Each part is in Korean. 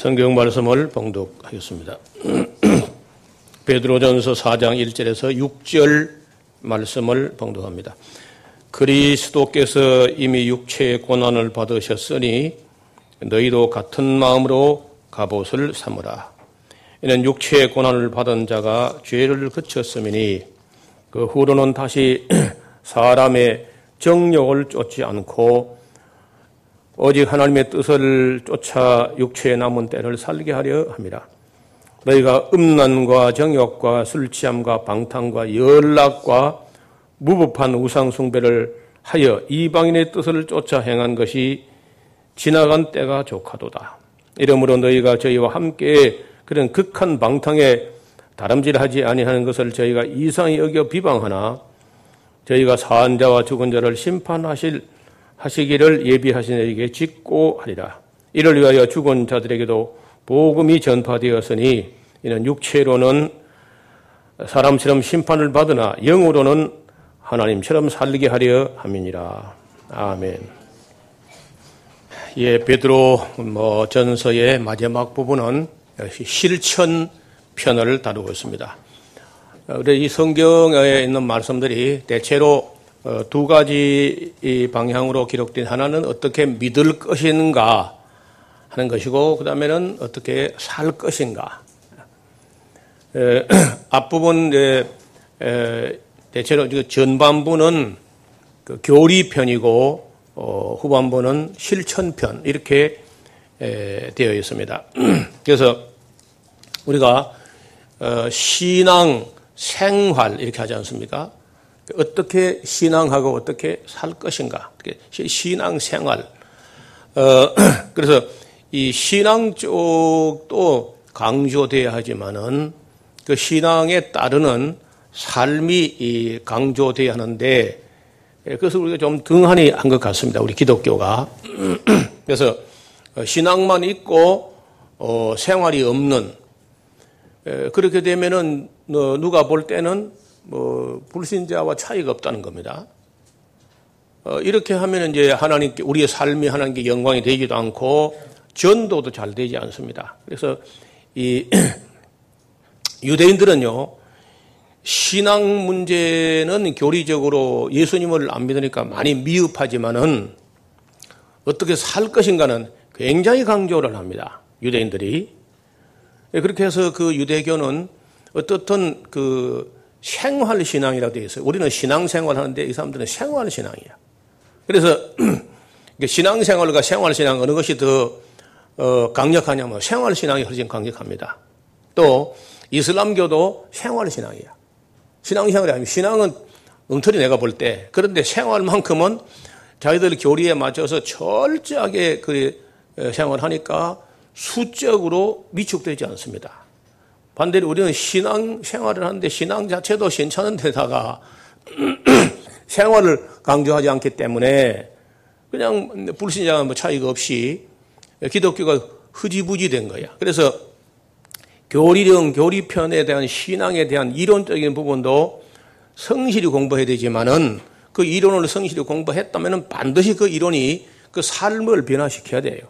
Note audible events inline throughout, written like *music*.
성경 말씀을 봉독하겠습니다. *clears throat* 베드로전서 4장 1절에서 6절 말씀을 봉독합니다. 그리스도께서 이미 육체의 고난을 받으셨으니 너희도 같은 마음으로 갑옷을 삼으라. 이는 육체의 고난을 받은 자가 죄를 그쳤으니 그 후로는 다시 *clears throat* 사람의 정욕을 쫓지 않고 오직 하나님의 뜻을 쫓아 육체에 남은 때를 살게 하려 함이라. 너희가 음란과 정욕과 술 취함과 방탕과 연락과 무법한 우상 숭배를 하여 이방인의 뜻을 쫓아 행한 것이 지나간 때가 조카도다. 이러므로 너희가 저희와 함께 그런 극한 방탕에 다름질하지 아니하는 것을 저희가 이상히 여겨 비방하나 저희가 사한 자와 죽은 자를 심판하실 하시기를 예비하신 에게 짓고 하리라. 이를 위하여 죽은 자들에게도 복음이 전파되었으니 이는 육체로는 사람처럼 심판을 받으나 영으로는 하나님처럼 살게 하려 함이니라. 아멘. 예, 베드로 뭐 전서의 마지막 부분은 실천 편을 다루고 있습니다. 이 성경에 있는 말씀들이 대체로 어, 두 가지 방향으로 기록된 하나는 어떻게 믿을 것인가 하는 것이고 그 다음에는 어떻게 살 것인가. 에, *clears throat* 앞부분 에, 에, 대체로 전반부는 그 교리 편이고 어, 후반부는 실천 편 이렇게 에, 되어 있습니다. *clears throat* 그래서 우리가 어, 신앙 생활 이렇게 하지 않습니까? 어떻게 신앙하고 어떻게 살 것인가. 신앙 생활. 어, *clears throat* 그래서 이 신앙 쪽도 강조돼야 하지만은 그 신앙에 따르는 삶이 강조돼야 하는데 그것을 우리가 좀 등한히 한 것 같습니다. 우리 기독교가. *clears throat* 그래서 신앙만 있고 어, 생활이 없는 그렇게 되면은 누가 볼 때는 뭐 불신자와 차이가 없다는 겁니다. 어, 이렇게 하면 이제 하나님께 우리의 삶이 하나님께 영광이 되지도 않고 전도도 잘 되지 않습니다. 그래서 이 *clears throat* 유대인들은요 신앙 문제는 교리적으로 예수님을 안 믿으니까 많이 미흡하지만은 어떻게 살 것인가는 굉장히 강조를 합니다. 유대인들이 그렇게 해서 그 유대교는 어떻든 그 생활 신앙이라고 되어 있어요. 우리는 신앙 생활 하는데 이 사람들은 생활 신앙이야. 그래서 *clears throat* 신앙 생활과 생활 신앙 어느 것이 더 어, 강력하냐면 생활 신앙이 훨씬 강력합니다. 또 이슬람교도 생활 신앙이야. 신앙 생활이 아니면 신앙은 엉터리 내가 볼 때 그런데 생활만큼은 자기들 교리에 맞춰서 철저하게 그 어, 생활하니까 수적으로 위축되지 않습니다. 반대로 우리는 신앙 생활을 하는데 신앙 자체도 괜찮은 데다가 *clears throat* 생활을 강조하지 않기 때문에 그냥 불신자가 뭐 차이가 없이 기독교가 흐지부지 된 거야. 그래서 교리령, 교리편에 대한 신앙에 대한 이론적인 부분도 성실히 공부해야 되지만은 그 이론을 성실히 공부했다면 반드시 그 이론이 그 삶을 변화시켜야 돼요.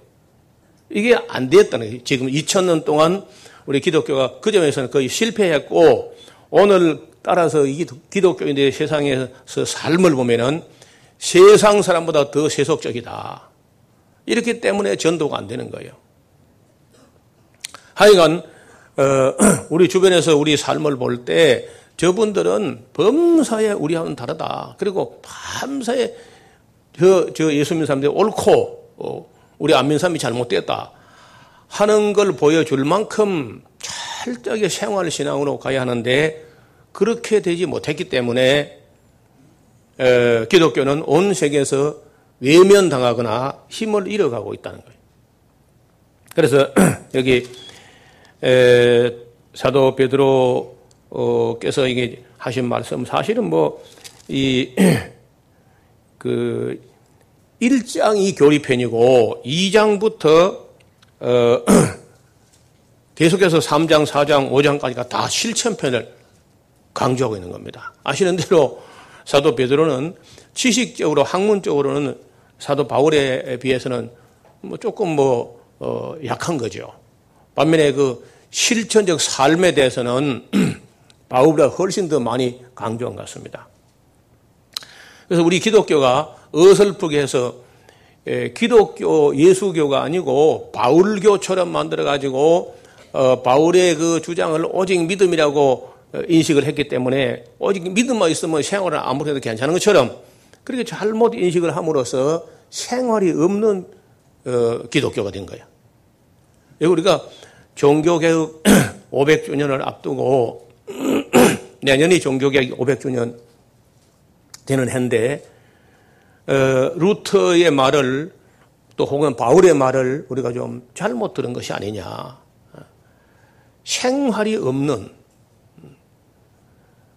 이게 안 됐다는 거예요. 지금 2000년 동안 우리 기독교가 그 점에서는 거의 실패했고 오늘 따라서 이 기독교인들의 세상에서 삶을 보면은 세상 사람보다 더 세속적이다. 이렇기 때문에 전도가 안 되는 거예요. 하여간 어, *clears throat* 우리 주변에서 우리 삶을 볼 때 저분들은 범사에 우리하고는 다르다. 그리고 밤사에 저, 저 예수 믿는 사람들이 옳고 어, 우리 안 믿는 사람이 잘못됐다. 하는 걸 보여줄 만큼 철저하게 생활신앙으로 가야 하는데 그렇게 되지 못했기 때문에 기독교는 온 세계에서 외면당하거나 힘을 잃어가고 있다는 거예요. 그래서 *clears throat* 여기 사도 베드로께서 이게 하신 말씀 사실은 뭐이 *clears throat* 그 1장 이 교리편이고 2장부터 어, *clears throat* 계속해서 3장, 4장, 5장까지가 다 실천편을 강조하고 있는 겁니다. 아시는 대로 사도 베드로는 지식적으로 학문적으로는 사도 바울에 비해서는 뭐 조금 뭐 어, 약한 거죠. 반면에 그 실천적 삶에 대해서는 *clears throat* 바울보다 훨씬 더 많이 강조한 것 같습니다. 그래서 우리 기독교가 어설프게 해서 예, 기독교 예수교가 아니고 바울교처럼 만들어 가지고 어, 바울의 그 주장을 오직 믿음이라고 어, 인식을 했기 때문에 오직 믿음만 있으면 생활을 아무리 해도 괜찮은 것처럼 그렇게 잘못 인식을 함으로써 생활이 없는 어, 기독교가 된 거예요. 우리가 종교개혁 500주년을 *clears throat* 앞두고 *clears throat* 내년이 종교개혁 500주년 되는 해인데 어, 루터의 말을 또 혹은 바울의 말을 우리가 좀 잘못 들은 것이 아니냐. 생활이 없는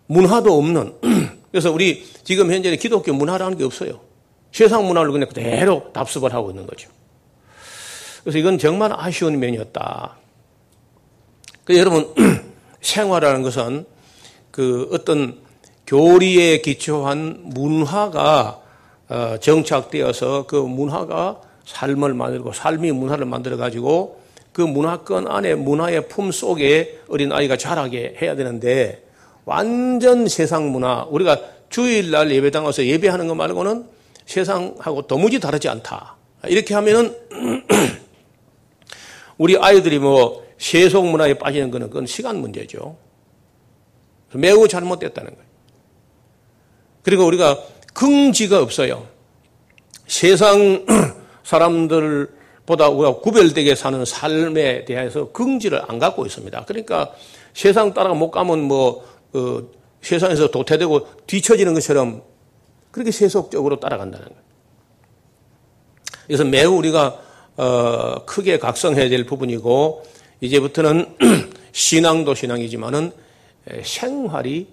문화도 없는 *clears throat* 그래서 우리 지금 현재 기독교 문화라는 게 없어요. 세상 문화를 그냥 그대로 답습을 하고 있는 거죠. 그래서 이건 정말 아쉬운 면이었다. 그 여러분 *clears throat* 생활이라는 것은 그 어떤 교리에 기초한 문화가 어, 정착되어서 그 문화가 삶을 만들고 삶이 문화를 만들어 가지고 그 문화권 안에 문화의 품 속에 어린 아이가 자라게 해야 되는데 완전 세상 문화 우리가 주일날 예배당 와서 예배하는 것 말고는 세상하고 도무지 다르지 않다. 이렇게 하면은 *clears throat* 우리 아이들이 뭐 세속 문화에 빠지는 것은 그건 시간 문제죠. 매우 잘못됐다는 거예요. 그리고 우리가 긍지가 없어요. 세상 *clears throat* 사람들보다 우리가 구별되게 사는 삶에 대해서 긍지를 안 갖고 있습니다. 그러니까 세상 따라 못 가면 뭐, 어, 세상에서 도태되고 뒤처지는 것처럼 그렇게 세속적으로 따라간다는 거예요. 그래서 매우 우리가 어, 크게 각성해야 될 부분이고 이제부터는 *clears throat* 신앙도 신앙이지만은 생활이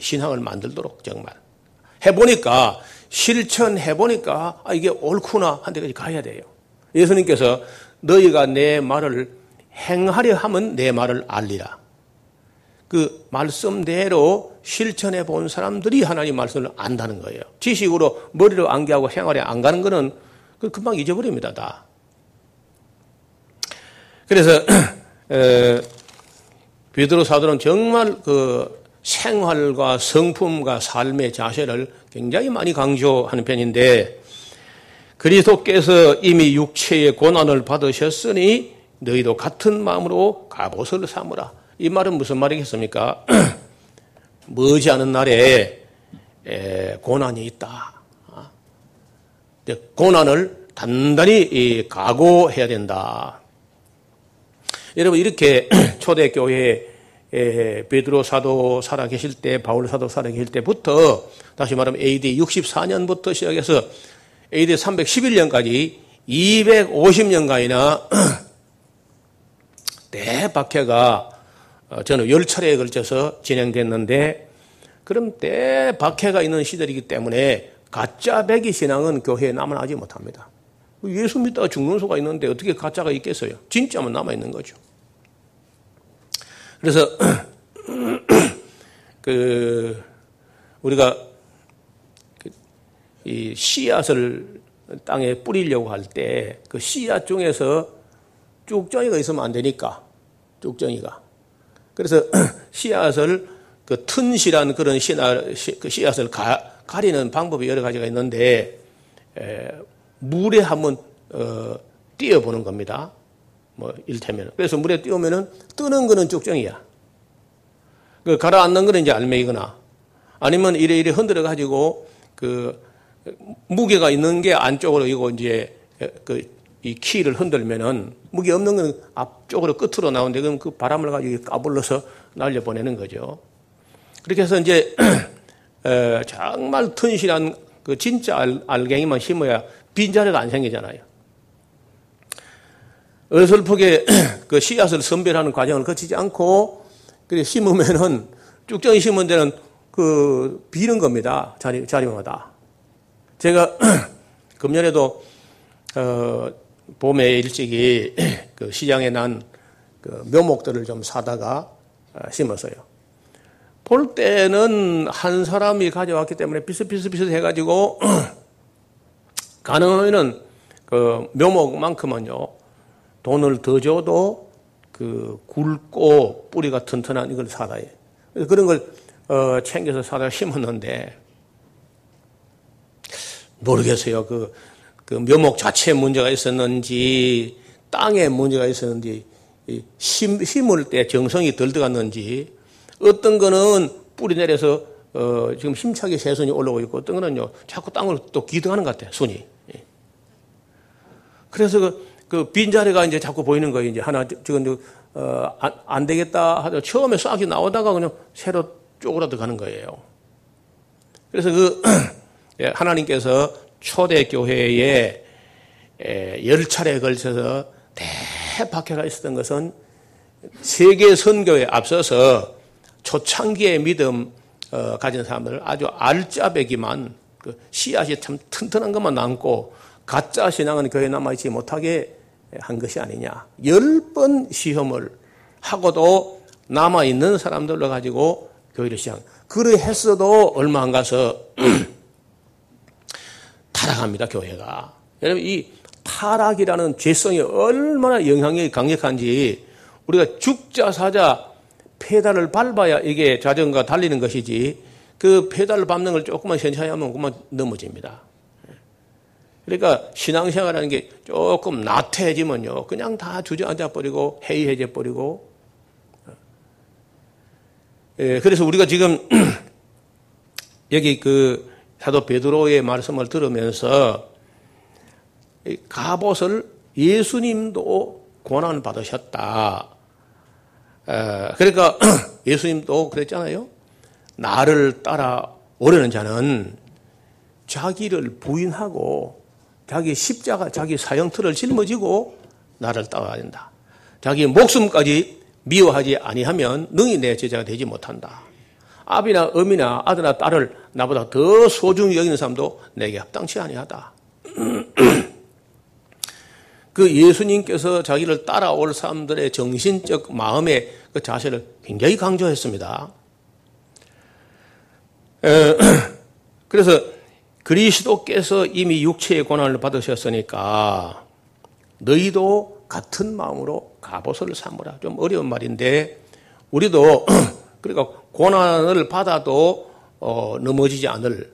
신앙을 만들도록 정말 해보니까 실천해보니까 아, 이게 옳구나 한 데까지 가야 돼요. 예수님께서 너희가 내 말을 행하려 하면 내 말을 알리라. 그 말씀대로 실천해 본 사람들이 하나님 말씀을 안다는 거예요. 지식으로 머리로 안개하고 생활에 안 가는 거는 그 금방 잊어버립니다, 다. 그래서 *clears throat* 베드로 사도는 정말 그 생활과 성품과 삶의 자세를 굉장히 많이 강조하는 편인데 그리스도께서 이미 육체의 고난을 받으셨으니 너희도 같은 마음으로 갑옷을 삼으라. 이 말은 무슨 말이겠습니까? *clears throat* 머지않은 날에 고난이 있다. 아, 고난을 단단히 각오해야 된다. 여러분 이렇게 *clears throat* 초대교회 베드로 사도 살아 계실 때, 바울 사도 살아 계실 때부터 다시 말하면 AD 64년부터 시작해서 AD 311년까지 250년간이나 대박해가 어, 저는 열 차례에 걸쳐서 진행됐는데 그럼 대박해가 있는 시절이기 때문에 가짜 배기 신앙은 교회에 남아나지 못합니다. 예수 믿다가 죽는 수가 있는데 어떻게 가짜가 있겠어요? 진짜만 남아 있는 거죠. 그래서 *clears throat* 그 우리가 그이 씨앗을 땅에 뿌리려고 할 때 그 씨앗 중에서 쭉정이가 있으면 안 되니까 쭉정이가 그래서 *clears throat* 씨앗을 그 튼실한 그런 그 씨앗을 가, 가리는 방법이 여러 가지가 있는데 에, 물에 한번 어, 띄어보는 겁니다. 뭐 일테면 그래서 물에 띄우면은 뜨는 거는 쭉정이야. 그 가라앉는 거는 이제 알맹이거나 아니면 이래 이래 흔들어 가지고 그 무게가 있는 게 안쪽으로 이거 이제 그 이 키를 흔들면은 무게 없는 건 앞쪽으로 끝으로 나오는데 그럼 그 바람을 가지고 까불러서 날려 보내는 거죠. 그렇게 해서 이제 *clears throat* 정말 튼실한 그 진짜 알, 알갱이만 심어야 빈자리가 안 생기잖아요. 어설프게 *clears throat* 그 씨앗을 선별하는 과정을 거치지 않고 그래 심으면은 *laughs* 쭉정이 심은 데는 그 비는 겁니다. 자리 자리마다. 제가 *clears throat* 금년에도 어 봄에 일찍이 *clears throat* 그 시장에 난 그 묘목들을 좀 사다가 어, 심었어요. 볼 때는 한 사람이 가져왔기 때문에 비슷비슷비슷 해가지고 가능하면은 그 묘목만큼은요 돈을 더 줘도 그 굵고 뿌리가 튼튼한 이걸 사다. 그래서 그런 걸 어, 챙겨서 사다 심었는데 모르겠어요. 그, 그 묘목 자체에 문제가 있었는지 땅에 문제가 있었는지 심, 심을 때 정성이 덜 들어갔는지 어떤 거는 뿌리 내려서 어, 지금 힘차게 새순이 올라오고 있고 어떤 거는요 자꾸 땅을 또 기등하는 것 같아요 순이. 예. 그래서 그, 그 빈자리가 이제 자꾸 보이는 거예요. 이제 하나 지금 어, 안, 안 되겠다 하죠. 처음에 싹이 나오다가 그냥 새로 쪼그라들 가는 거예요. 그래서 그 *clears throat* 예, 하나님께서 초대 교회에 열 차례에 걸쳐서 대박해가 있었던 것은 세계 선교에 앞서서 초창기의 믿음 어, 가진 사람들 아주 알짜배기만 그 씨앗이 참 튼튼한 것만 남고 가짜 신앙은 교회에 남아있지 못하게 한 것이 아니냐. 열 번 시험을 하고도 남아있는 사람들로 가지고 교회를 시작. 그래 했어도 얼마 안 가서 *clears throat* 타락합니다, 교회가. 여러분, 이 타락이라는 죄성이 얼마나 영향이 강력한지 우리가 죽자 사자 페달을 밟아야 이게 자전거가 달리는 것이지 그 페달을 밟는 걸 조금만 천천히 하면 그만 넘어집니다. 그러니까 신앙생활이라는 게 조금 나태해지면요. 그냥 다 주저앉아 버리고 해이해져 버리고. 예, 그래서 우리가 지금 *clears throat* 여기 그 사도 베드로의 말씀을 들으면서 갑옷을 예수님도 고난 받으셨다. 그러니까 *clears throat* 예수님도 그랬잖아요. 나를 따라 오려는 자는 자기를 부인하고 자기 십자가, 자기 사형틀을 짊어지고 나를 따라야 된다. 자기 목숨까지 미워하지 아니하면 능히 내 제자가 되지 못한다. 아비나 어미나 아들나 딸을 나보다 더 소중히 여기는 사람도 내게 합당치 아니하다. *clears throat* 그 예수님께서 자기를 따라올 사람들의 정신적 마음의 그 자세를 굉장히 강조했습니다. *clears throat* 그래서 그리스도께서 이미 육체의 고난을 받으셨으니까 너희도 같은 마음으로 갑옷을 삼으라. 좀 어려운 말인데 우리도 *clears throat* 그러니까 고난을 받아도 어, 넘어지지 않을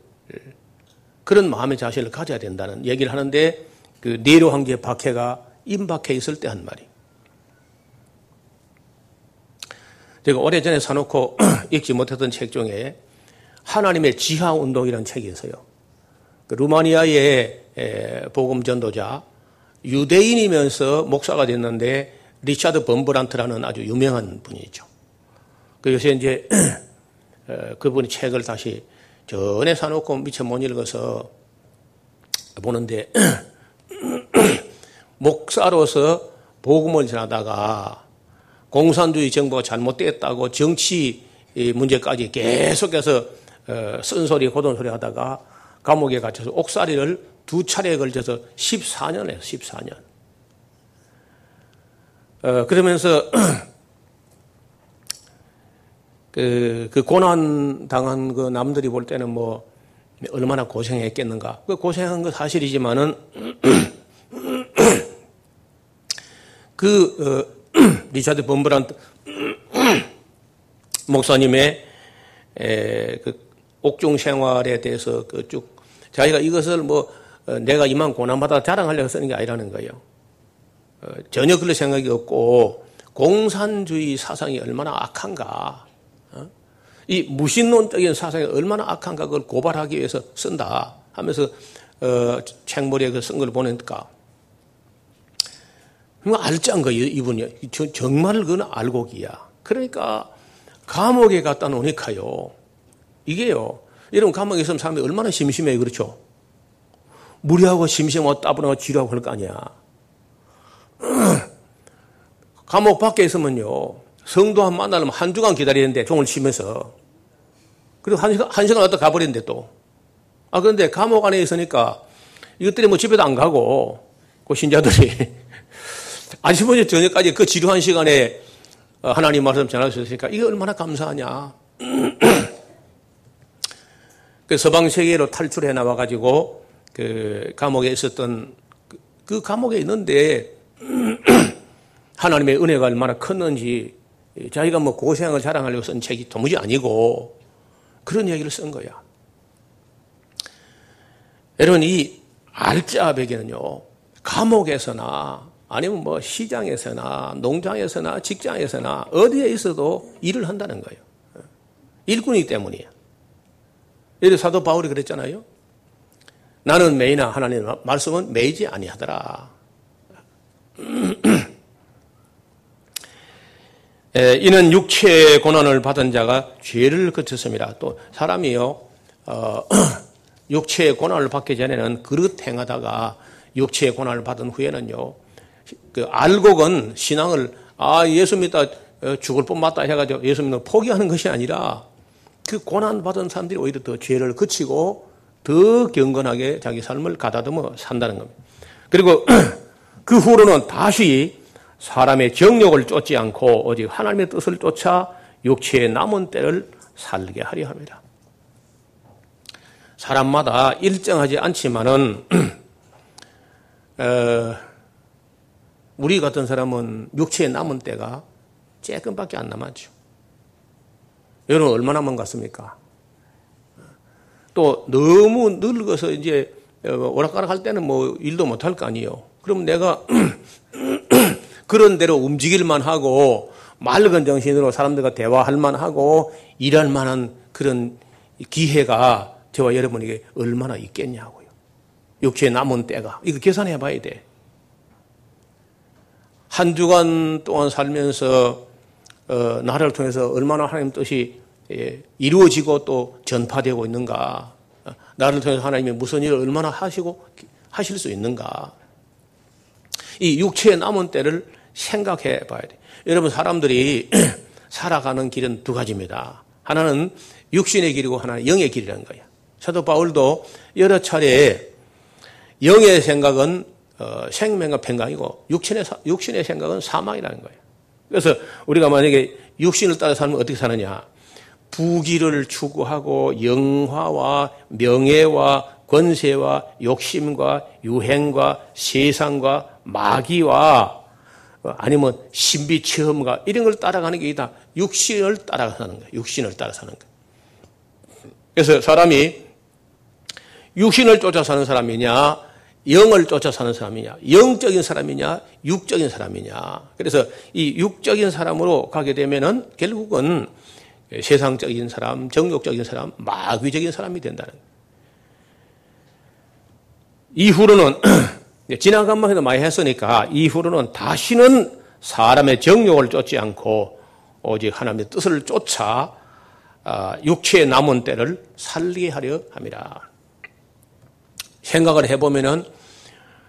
그런 마음의 자세를 가져야 된다는 얘기를 하는데 그 내로 한계 박해가 임박해 있을 때 한 말이. 제가 오래전에 사놓고 *clears throat* 읽지 못했던 책 중에 하나님의 지하 운동이라는 책이 있어요. 그 루마니아의 복음 전도자 유대인이면서 목사가 됐는데 리차드 범브란트라는 아주 유명한 분이죠. 그 요새 이제 *clears throat* 그분이 책을 다시 전에 사놓고 미처 못 읽어서 보는데 *clears throat* 목사로서 복음을 전하다가 공산주의 정부가 잘못됐다고 정치 문제까지 계속해서 어, 쓴소리 고돈소리 하다가 감옥에 갇혀서 옥살이를 두 차례에 걸쳐서 14년 에요 14년. 어, 그러면서 *clears throat* 그, 그 고난 당한 그 남들이 볼 때는 뭐 얼마나 고생했겠는가. 그 고생한 건 사실이지만은 *clears throat* 그 어, *clears throat* 리차드 범브란트 목사님의 에, 그 옥중 생활에 대해서 그 쭉 자기가 이것을 뭐 어, 내가 이만 고난받아 자랑하려고 쓰는 게 아니라는 거예요. 어, 전혀 그럴 생각이 없고 공산주의 사상이 얼마나 악한가. 어? 이 무신론적인 사상이 얼마나 악한가 그걸 고발하기 위해서 쓴다 하면서 어, 책머리에 그 쓴 걸 보니까 알짱 거예요, 이분이. 정말 그건 알고기야. 그러니까 감옥에 갖다 놓으니까요. 이게요. 여러분 감옥에 있으면 사람이 얼마나 심심해요. 그렇죠? 무리하고 심심하고 따분하고 지루하고 그럴 거 아니야. *clears throat* 감옥 밖에 있으면요. 성도 한 만나려면 한 주간 기다리는데 종을 치면서. 그리고 한 시간, 한 시간 왔다 가버리는데 또. 아, 그런데 감옥 안에 있으니까 이것들이 뭐 집에도 안 가고 그 신자들이 *laughs* 아침부터 저녁까지 그 지루한 시간에 어, 하나님 말씀 전할 수 있으니까 이게 얼마나 감사하냐. *clears throat* 그 서방 세계로 탈출해 나와 가지고 그 감옥에 있었던 그, 그 감옥에 있는데 *clears throat* 하나님의 은혜가 얼마나 컸는지 자기가 뭐 고생을 자랑하려고 쓴 책이 도무지 아니고 그런 얘기를 쓴 거야. 여러분 이 알짜배기는요 감옥에서나 아니면 뭐 시장에서나 농장에서나 직장에서나 어디에 있어도 일을 한다는 거예요. 일꾼이기 때문이에요. 예를 사도 바울이 그랬잖아요. 나는 매이나 하나님 말씀은 매이지 아니하더라. *clears throat* 에, 이는 육체의 고난을 받은 자가 죄를 그쳤습니다. 또 사람이요 어, *clears throat* 육체의 고난을 받기 전에는 그릇 행하다가 육체의 고난을 받은 후에는요 그 알곡은 신앙을 아 예수 믿다 어, 죽을 뻔 맞다 해가지고 예수 믿는 포기하는 것이 아니라 그 고난 받은 사람들이 오히려 더 죄를 그치고 더 경건하게 자기 삶을 가다듬어 산다는 겁니다. 그리고 *clears throat* 그 후로는 다시 사람의 정욕을 쫓지 않고 오직 하나님의 뜻을 쫓아 육체의 남은 때를 살게 하려 합니다. 사람마다 일정하지 않지만은 *clears throat* 어, 우리 같은 사람은 육체의 남은 때가 조금밖에 안 남았죠. 여러분 얼마나 먼 같습니까? 또 너무 늙어서 이제 어, 오락가락 할 때는 뭐 일도 못 할 거 아니에요. 그럼 내가 *clears throat* 그런 대로 움직일만 하고 맑은 정신으로 사람들과 대화할 만하고 일할 만한 그런 기회가 저와 여러분에게 얼마나 있겠냐고요. 육체에 남은 때가. 이거 계산해 봐야 돼. 한 주간 동안 살면서 어, 나라를 통해서 얼마나 하나님 뜻이 예, 이루어지고 또 전파되고 있는가. 나를 통해서 하나님이 무슨 일을 얼마나 하시고 하실 수 있는가. 이 육체의 남은 때를 생각해 봐야 돼. 여러분 사람들이 *clears throat* 살아가는 길은 두 가지입니다. 하나는 육신의 길이고 하나는 영의 길이라는 거예요. 사도 바울도 여러 차례 영의 생각은 어, 생명과 평강이고 육신의 육신의 생각은 사망이라는 거예요. 그래서 우리가 만약에 육신을 따라 살면 어떻게 사느냐? 부귀를 추구하고 영화와 명예와 권세와 욕심과 유행과 세상과 마귀와 아니면 신비 체험과 이런 걸 따라가는 게 아니라 육신을 따라 사는 거예요. 육신을 따라 사는 거예요. 그래서 사람이 육신을 쫓아 사는 사람이냐, 영을 쫓아 사는 사람이냐, 영적인 사람이냐, 육적인 사람이냐. 그래서 이 육적인 사람으로 가게 되면은 결국은 세상적인 사람, 정욕적인 사람, 마귀적인 사람이 된다는. 이후로는 *clears throat* 지나간 만 해도 많이 했으니까 이후로는 다시는 사람의 정욕을 쫓지 않고 오직 하나님의 뜻을 쫓아 아, 육체의 남은 때를 살리게 하려 합니다. 생각을 해보면은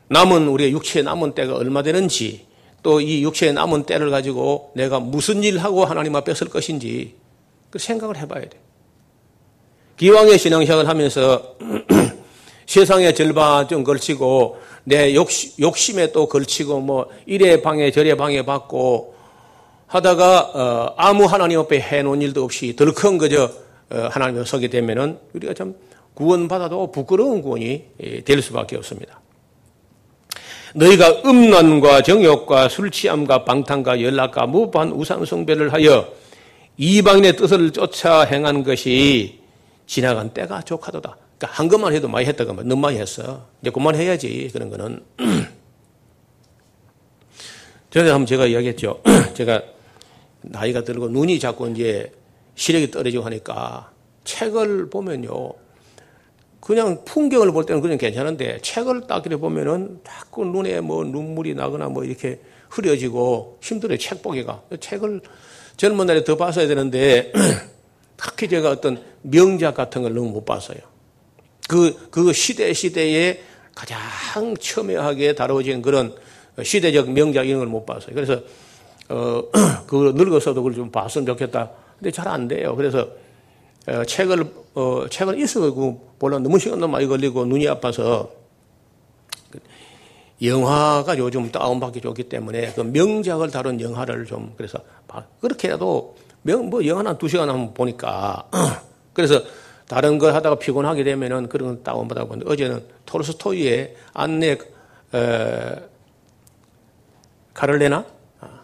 남은 우리의 육체의 남은 때가 얼마 되는지 또 이 육체의 남은 때를 가지고 내가 무슨 일 하고 하나님 앞에 설 것인지 그 생각을 해봐야 돼. 기왕의 신앙생활 하면서 *clears throat* 세상의 절반 좀 걸치고 내 욕심, 에또 걸치고 뭐 이래 방해 저래 방해 받고 하다가 어, 아무 하나님 앞에 해놓은 일도 없이 덜큰 그저 어, 하나님 앞에 서게 되면은 우리가 참 구원받아도 부끄러운 구원이 예, 될 수밖에 없습니다. 너희가 음란과 정욕과 술 취함과 방탕과 연락과 무반 우상 숭배를 하여 이방인의 뜻을 쫓아 행한 것이 지나간 때가 족하도다. 그러니까 한 것만 해도 많이 했다가 너무 많이 했어. 이제 그만해야지 그런 거는. *clears throat* 전에 한번 제가 이야기했죠. *clears throat* 제가 나이가 들고 눈이 자꾸 이제 시력이 떨어지고 하니까 책을 보면요. 그냥 풍경을 볼 때는 그냥 괜찮은데 책을 따기를 보면은 자꾸 눈에 뭐 눈물이 나거나 뭐 이렇게 흐려지고 힘들어요. 책 보기가. 책을 젊은 날에 더 봤어야 되는데 *clears throat* 특히 제가 어떤 명작 같은 걸 너무 못 봤어요. 그, 그 시대 시대에 가장 첨예하게 다뤄진 그런 시대적 명작 이런 걸 못 봤어요. 그래서, 어, *clears throat* 그 늙어서도 그걸 좀 봤으면 좋겠다. 근데 잘 안 돼요. 그래서, 어, 책을, 어, 책을 있어가지고 볼라 너무 시간도 많이 걸리고 눈이 아파서 영화가 요즘 다운받기 좋기 때문에 그 명작을 다룬 영화를 좀 그래서 그렇게라도 명, 뭐 영화 한두 시간 한번 보니까. *clears throat* 그래서 다른 걸 하다가 피곤하게 되면은 그런 건 다운받아 보는데 어제는 토르스토이의 안내 에, 카를레나? 아,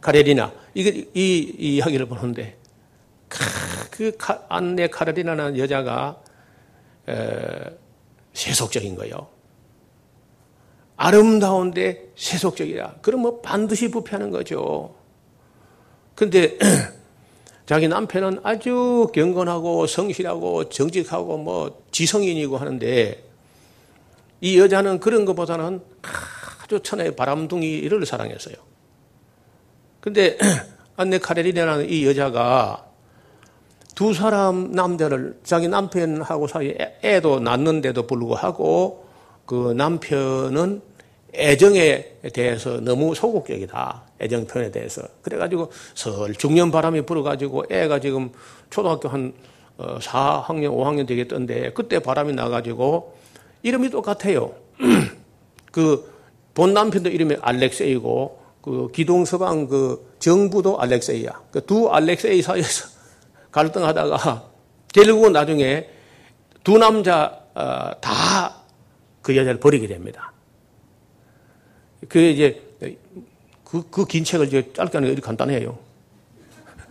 카레리나. 이게 이, 이 이야기를 보는데 그 안내 카레리나는 여자가 에, 세속적인 거요. 아름다운데 세속적이야. 그럼 뭐 반드시 부패하는 거죠. 근데 *clears throat* 자기 남편은 아주 경건하고 성실하고 정직하고 뭐 지성인이고 하는데 이 여자는 그런 것보다는 아주 천하의 바람둥이를 사랑했어요. 근데 *clears throat* 안네 카레리네라는 이 여자가 두 사람 남자를 자기 남편하고 사이에 애도 낳는데도 불구하고 그 남편은 애정에 대해서 너무 소극적이다. 애정 표현에 대해서. 그래가지고 설 중년 바람이 불어가지고 애가 지금 초등학교 한 4학년, 어, 5학년 되겠던데 그때 바람이 나가지고 이름이 똑같아요. *clears throat* 그 본 남편도 이름이 알렉세이고 그 기동서방 그 정부도 알렉세이야. 그 두 알렉세이 사이에서 갈등하다가 *laughs* 결국은 나중에 두 남자 어, 다 그 여자를 버리게 됩니다. 그 이제 그, 그 긴 책을 이제 짧게 하는 게 간단해요.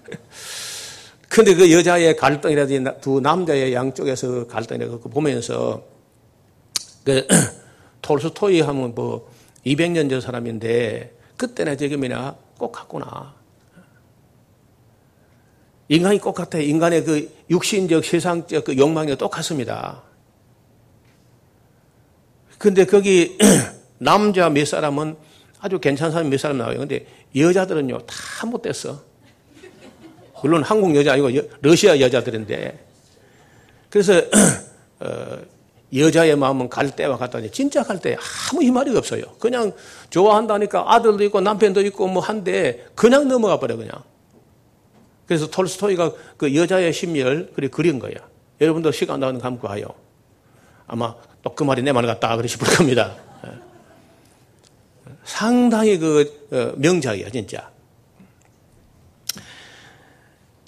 *laughs* 근데 그 여자의 갈등이라든지 두 남자의 양쪽에서 갈등이라고 보면서 그 *clears throat* 톨스토이 하면 뭐 200년 전 사람인데 그때나 지금이나 똑같구나. 인간이 똑같아. 인간의 그 육신적, 세상적 그 욕망이 똑같습니다. 근데 거기 *clears throat* 남자 몇 사람은 아주 괜찮은 사람 몇 사람 나와요. 근데 여자들은요, 다 못됐어. 물론 한국 여자 아니고 여, 러시아 여자들인데. 그래서, *clears throat* 어, 여자의 마음은 갈 때와 같다니 진짜 갈 때 아무 희말이 없어요. 그냥 좋아한다니까 아들도 있고 남편도 있고 뭐 한데 그냥 넘어가 버려 그냥. 그래서 톨스토이가 그 여자의 심리를 그리 그린 거야. 여러분도 시간 나면 감고하요. 아마 또그 말이 내 말 같다 그러실 겁니다. 예. 상당히 그 어, 명작이야 진짜.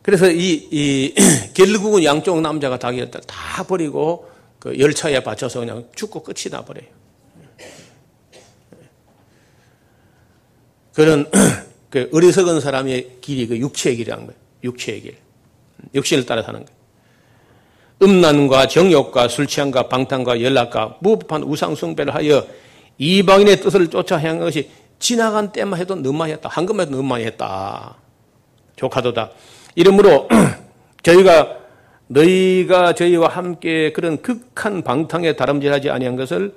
그래서 이, 이 *clears throat* 결국은 양쪽 남자가 다 버리고 그 열차에 받쳐서 그냥 죽고 끝이 나버려요. 그런 *clears throat* 그 어리석은 사람의 길이 그 육체의 길이라는 거예요. 육체의 길. 육신을 따라 사는 거예요. 음란과 정욕과 술 취함과 방탕과 연락과 무법한 우상숭배를 하여 이방인의 뜻을 쫓아 향한 것이 지나간 때만 해도 많이 했다. 한 것만 해도 너무 많이 했다. 조카도다. 이러므로 *clears throat* 저희가 너희가 저희와 함께 그런 극한 방탕에 다름질하지 아니한 것을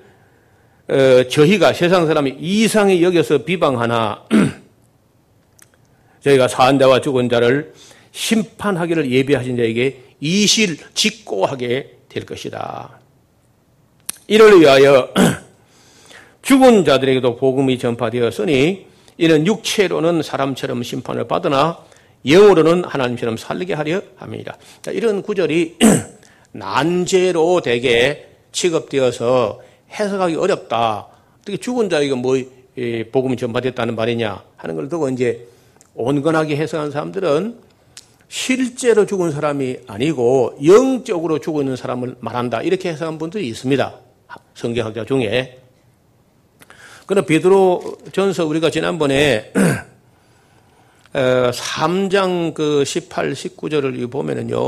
어, 저희가 세상 사람이 이상히 여겨서 비방하나 *clears throat* 저희가 사한 자와 죽은 자를 심판하기를 예비하신 자에게 이실 직고하게 될 것이다. 이를 위하여 *clears throat* 죽은 자들에게도 복음이 전파되었으니 이는 육체로는 사람처럼 심판을 받으나 영으로는 하나님처럼 살게 하려 합니다. 자, 이런 구절이 *clears throat* 난제로 되게 취급되어서 해석하기 어렵다. 어떻게 죽은 자에게 뭐 복음이 전파됐다는 말이냐 하는 걸 두고 이제 온건하게 해석한 사람들은 실제로 죽은 사람이 아니고 영적으로 죽어 있는 사람을 말한다. 이렇게 해석한 분들이 있습니다. 성경학자 중에. 그러나 베드로 전서 우리가 지난번에 *clears throat* 3장 그 18, 19절을 보면은요,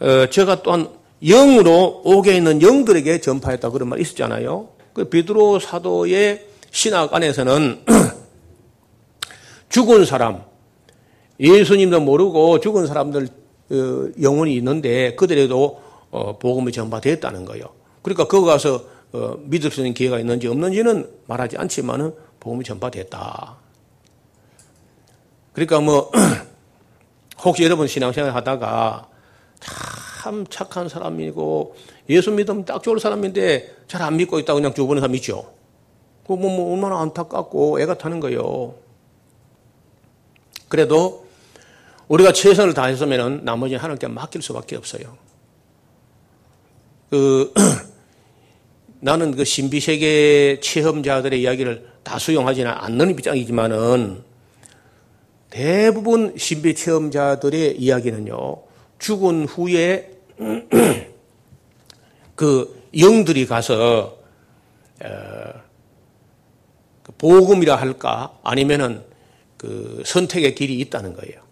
어, 제가 또한 영으로 옥에 있는 영들에게 전파했다 그런 말 있었잖아요. 그 베드로 사도의 신학 안에서는 *clears throat* 죽은 사람, 예수님도 모르고 죽은 사람들 어, 영혼이 있는데 그들에도 어, 복음이 전파됐다는 거예요. 그러니까 거기 가서 믿을 수 있는 기회가 있는지 없는지는 말하지 않지만은 복음이 전파됐다. 그러니까 뭐 *clears throat* 혹시 여러분 신앙생활 하다가 참 착한 사람이고 예수 믿으면 딱 좋을 사람인데 잘 안 믿고 있다고 그냥 죽어버리는 사람 있죠. 그 뭐, 뭐 얼마나 안타깝고 애가 타는 거예요. 그래도 우리가 최선을 다했으면 나머지 하나님께 맡길 수밖에 없어요. 그 *clears throat* 나는 그 신비 세계 체험자들의 이야기를 다 수용하지는 않는 입장이지만은 대부분 신비 체험자들의 이야기는요, 죽은 후에 *clears throat* 그 영들이 가서 어, 그 복음이라 할까 아니면은 그그 선택의 길이 있다는 거예요.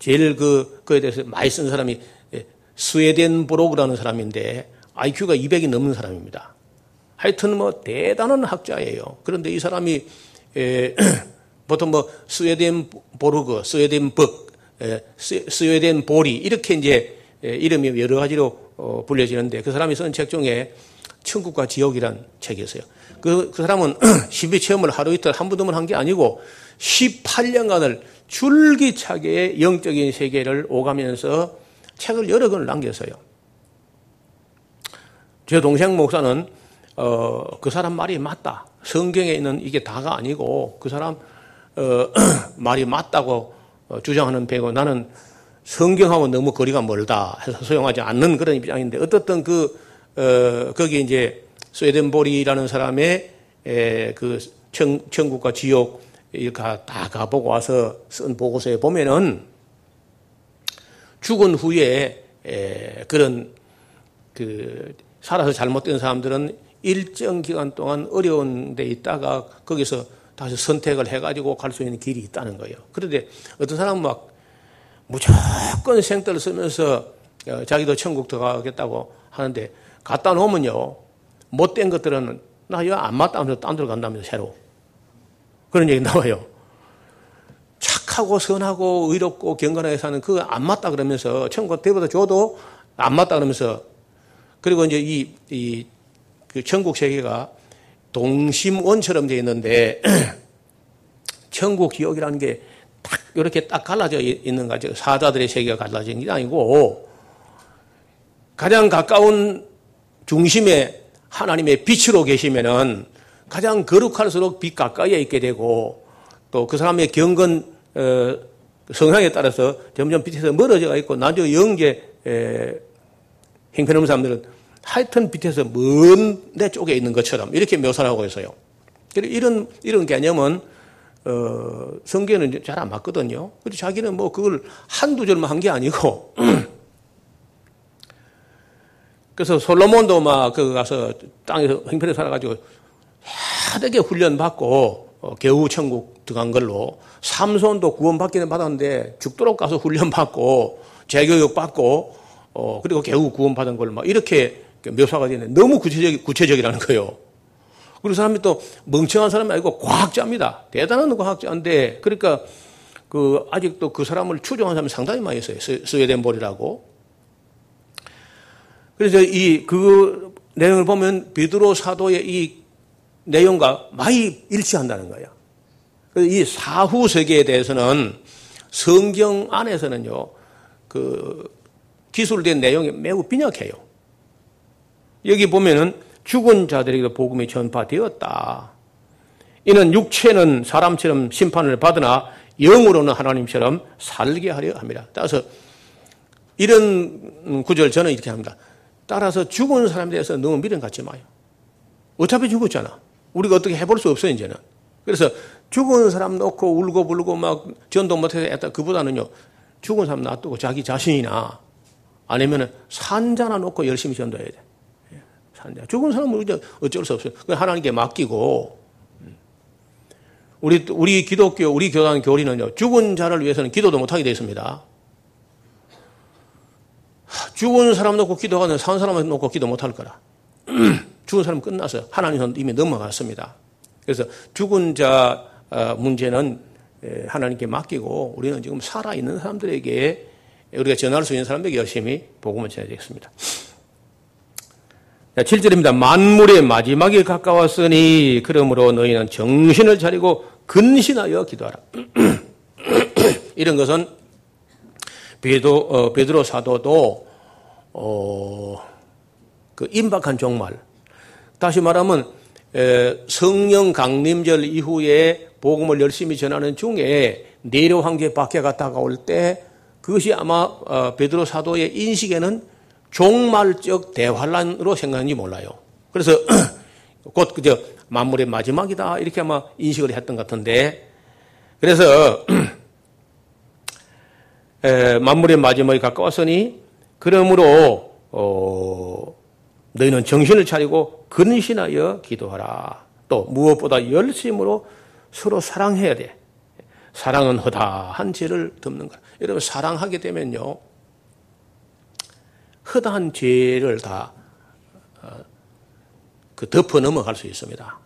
제일 그, 그에 대해서 많이 쓴 사람이 예, 스웨덴 브로그라는 사람인데 IQ가 200이 넘는 사람입니다. 하여튼 뭐 대단한 학자예요. 그런데 이 사람이 에, *clears throat* 보통 뭐 스웨덴 보르그, 스웨덴 벅, 에, 스웨덴 보리 이렇게 이제 에, 이름이 여러 가지로 어, 불려지는데 그 사람이 쓴 책 중에 천국과 지옥이란 책이 있어요. 그, 그 사람은 *clears throat* 신비 체험을 하루 이틀 한 번도만 한 게 아니고 18년간을 줄기차게 영적인 세계를 오가면서 책을 여러 권을 남겼어요. 제 동생 목사는 어, 그 사람 말이 맞다. 성경에 있는 이게 다가 아니고 그 사람 어, *clears throat* 말이 맞다고 어, 주장하는 배고 나는 성경하고 너무 거리가 멀다 해서 소용하지 않는 그런 입장인데 어떻든 그 어, 거기 이제 스웨덴보리라는 사람의 에, 그 천, 천국과 지옥 이렇게 다 가보고 와서 쓴 보고서에 보면은 죽은 후에 에, 그런 그 살아서 잘못된 사람들은 일정 기간 동안 어려운 데 있다가 거기서 다시 선택을 해가지고 갈 수 있는 길이 있다는 거예요. 그런데 어떤 사람은 막 무조건 생떼를 쓰면서 어, 자기도 천국 들어가겠다고 하는데 갖다 놓으면요. 못된 것들은 나 이거 안 맞다면서 딴 데로 간다면서 새로. 그런 얘기 나와요. 착하고 선하고 의롭고 경건하게 사는 그거 안 맞다 그러면서 천국 대보다 줘도 안 맞다 그러면서 그리고 이제 이, 이, 그 천국 세계가 동심원처럼 되어 있는데 *clears throat* 천국 지옥이라는 게 딱 이렇게 딱 갈라져 있는 거죠. 사자들의 세계가 갈라진 게 아니고 가장 가까운 중심에 하나님의 빛으로 계시면은 가장 거룩할수록 빛 가까이에 있게 되고 또 그 사람의 경건 어, 성향에 따라서 점점 빛에서 멀어져 있고 나중에 영계 형편없는 사람들은 하여튼 빛에서 먼 데 쪽에 있는 것처럼 이렇게 묘사를 하고 있어요. 이런 이런 개념은 어, 성경에는 잘 안 맞거든요. 그래서 자기는 뭐 그걸 한두 절만 한 게 아니고 *clears throat* 그래서 솔로몬도 막 그 가서 땅에서 행편에 살아가지고 하되게 훈련 받고 어, 겨우 천국 들어간 걸로 삼손도 구원받기는 받았는데 죽도록 가서 훈련 받고 재교육 받고 어, 그리고 겨우 구원받은 걸막 이렇게 묘사가 되는 너무 구체적, 구체적이라는 거예요. 그리고 사람이 또 멍청한 사람이 아니고 과학자입니다. 대단한 과학자인데 그러니까 그 아직도 그 사람을 추종하는 사람이 상당히 많이 있어요. 스웨덴 볼이라고. 그래서 이 그 내용을 보면 베드로 사도의 이 내용과 많이 일치한다는 거예요. 이 사후 세계에 대해서는 성경 안에서는요, 그 기술된 내용이 매우 빈약해요. 여기 보면은 죽은 자들에게도 복음이 전파되었다. 이는 육체는 사람처럼 심판을 받으나 영으로는 하나님처럼 살게 하려 합니다. 따라서 이런 구절 저는 이렇게 합니다. 따라서 죽은 사람에 대해서 너무 미련 갖지 마요. 어차피 죽었잖아. 우리가 어떻게 해볼 수 없어요, 이제는. 그래서 죽은 사람 놓고 울고 불고 막 전도 못해서 했다. 그보다는요, 죽은 사람 놔두고 자기 자신이나 아니면은 산자나 놓고 열심히 전도해야 돼. 예, 산자. 죽은 사람은 어쩔 수 없어요. 하나님께 맡기고. 음. 우리, 우리 기독교, 우리 교단 교리는요, 죽은 자를 위해서는 기도도 못하게 되어 있습니다. 죽은 사람 놓고 기도하는 산 사람 놓고 기도 못할 거라. *clears throat* 죽은 사람 끝나서 하나님은 이미 넘어갔습니다. 그래서 죽은 자 어, 문제는 하나님께 맡기고 우리는 지금 살아있는 사람들에게 우리가 전할 수 있는 사람들에게 열심히 복음을 전해야 되겠습니다. 7절입니다. 만물의 마지막이 가까웠으니 그러므로 너희는 정신을 차리고 근신하여 기도하라. *clears throat* 이런 것은 베드로, 어, 베드로 사도도 어, 그 임박한 종말. 다시 말하면 에, 성령 강림절 이후에 복음을 열심히 전하는 중에 내려 황제 박해가 다가 올 때 그것이 아마 어, 베드로 사도의 인식에는 종말적 대환란으로 생각하는지 몰라요. 그래서 *clears throat* 곧 그저 만물의 마지막이다 이렇게 아마 인식을 했던 것 같은데 그래서 *clears throat* 만물의 마지막이 가까웠으니 그러므로 어, 너희는 정신을 차리고 근신하여 기도하라. 또 무엇보다 열심으로 서로 사랑해야 돼. 사랑은 허다한 죄를 덮는 거야. 여러분 사랑하게 되면요. 허다한 죄를 다 어, 그 덮어 넘어갈 수 있습니다.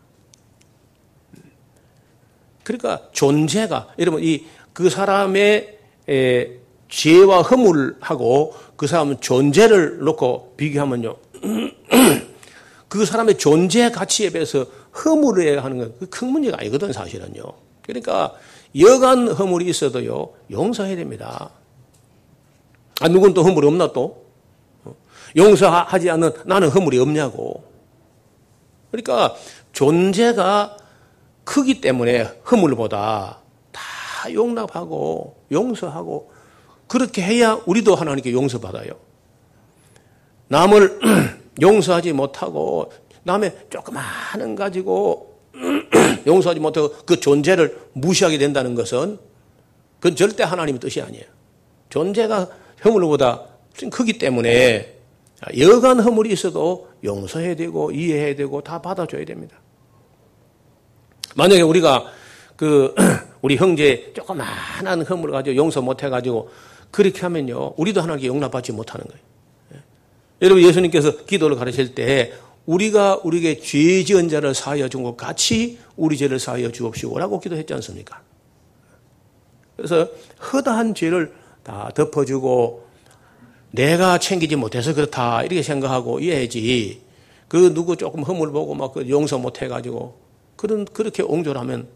그러니까 존재가 여러분 이 그 사람의 에, 죄와 허물하고 그 사람 존재를 놓고 비교하면요. *clears throat* 그 사람의 존재 가치에 비해서 허물을 하는 건 큰 문제가 아니거든 사실은요. 그러니까 여간 허물이 있어도요 용서해야 됩니다. 아 누군 또 허물이 없나 또? 어? 용서하지 않는 나는 허물이 없냐고. 그러니까 존재가 크기 때문에 허물보다 다 용납하고 용서하고 그렇게 해야 우리도 하나님께 용서받아요. 남을 *clears throat* 용서하지 못하고 남의 조그마한 가지고 *clears throat* 용서하지 못하고 그 존재를 무시하게 된다는 것은 그건 절대 하나님의 뜻이 아니에요. 존재가 허물보다 크기 때문에 여간 허물이 있어도 용서해야 되고 이해해야 되고 다 받아줘야 됩니다. 만약에 우리가 그 *clears throat* 우리 형제 조그마한 허물을 가지고 용서 못 해가지고 그렇게 하면요 우리도 하나님께 용납받지 못하는 거예요. 예. 여러분 예수님께서 기도를 가르칠 때 우리가 우리에게 죄 지은 자를 사하여 준 것 같이 우리 죄를 사하여 주옵시고라고 기도했지 않습니까? 그래서 허다한 죄를 다 덮어주고 내가 챙기지 못해서 그렇다 이렇게 생각하고 이해하지 그 누구 조금 허물 보고 막그 용서 못 해가지고 그런 그렇게 옹졸하면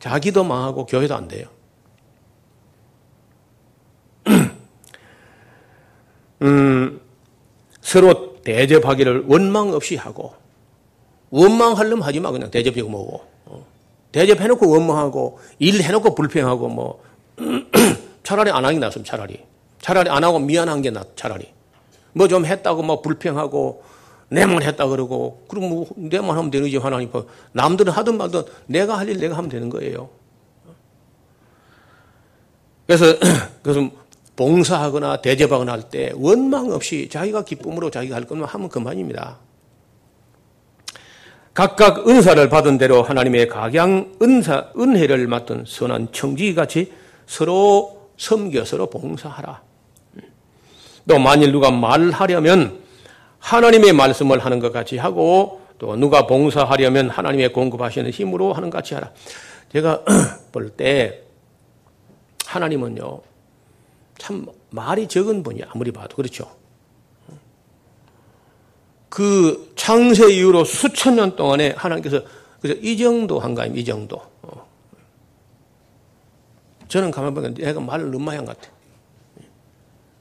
자기도 망하고 교회도 안 돼요. *clears throat* 음, 서로 대접하기를 원망 없이 하고 원망하려면 하지 마. 그냥 대접이고 뭐고. 어. 대접해놓고 원망하고 일해놓고 불평하고 뭐. *clears throat* 차라리 안게 낫습니다 차라리. 차라리 안 하고 미안한 게 낫 차라리. 뭐 좀 했다고 뭐 불평하고 내만 했다 그러고. 그럼 뭐 내만 하면 되는지 하나님 남들은 하든 말든 내가 할 일 내가 하면 되는 거예요. 그래서 *clears throat* 그래서 봉사하거나 대접하거나 할 때 원망 없이 자기가 기쁨으로 자기가 할 것만 하면 그만입니다. 각각 은사를 받은 대로 하나님의 각양 은사 은혜를 맡은 선한 청지기같이 서로 섬겨 서로 봉사하라. 또 만일 누가 말하려면 하나님의 말씀을 하는 것 같이 하고 또 누가 봉사하려면 하나님의 공급하시는 힘으로 하는 것 같이 하라. 제가 *clears throat* 볼 때 하나님은요 참 말이 적은 분이 아무리 봐도 그렇죠. 그 창세 이후로 수천 년 동안에 하나님께서 그래서 이 정도 한가임 이 정도. 어. 저는 가만 보니까 내가 말을 너무 많이 한 것 같아.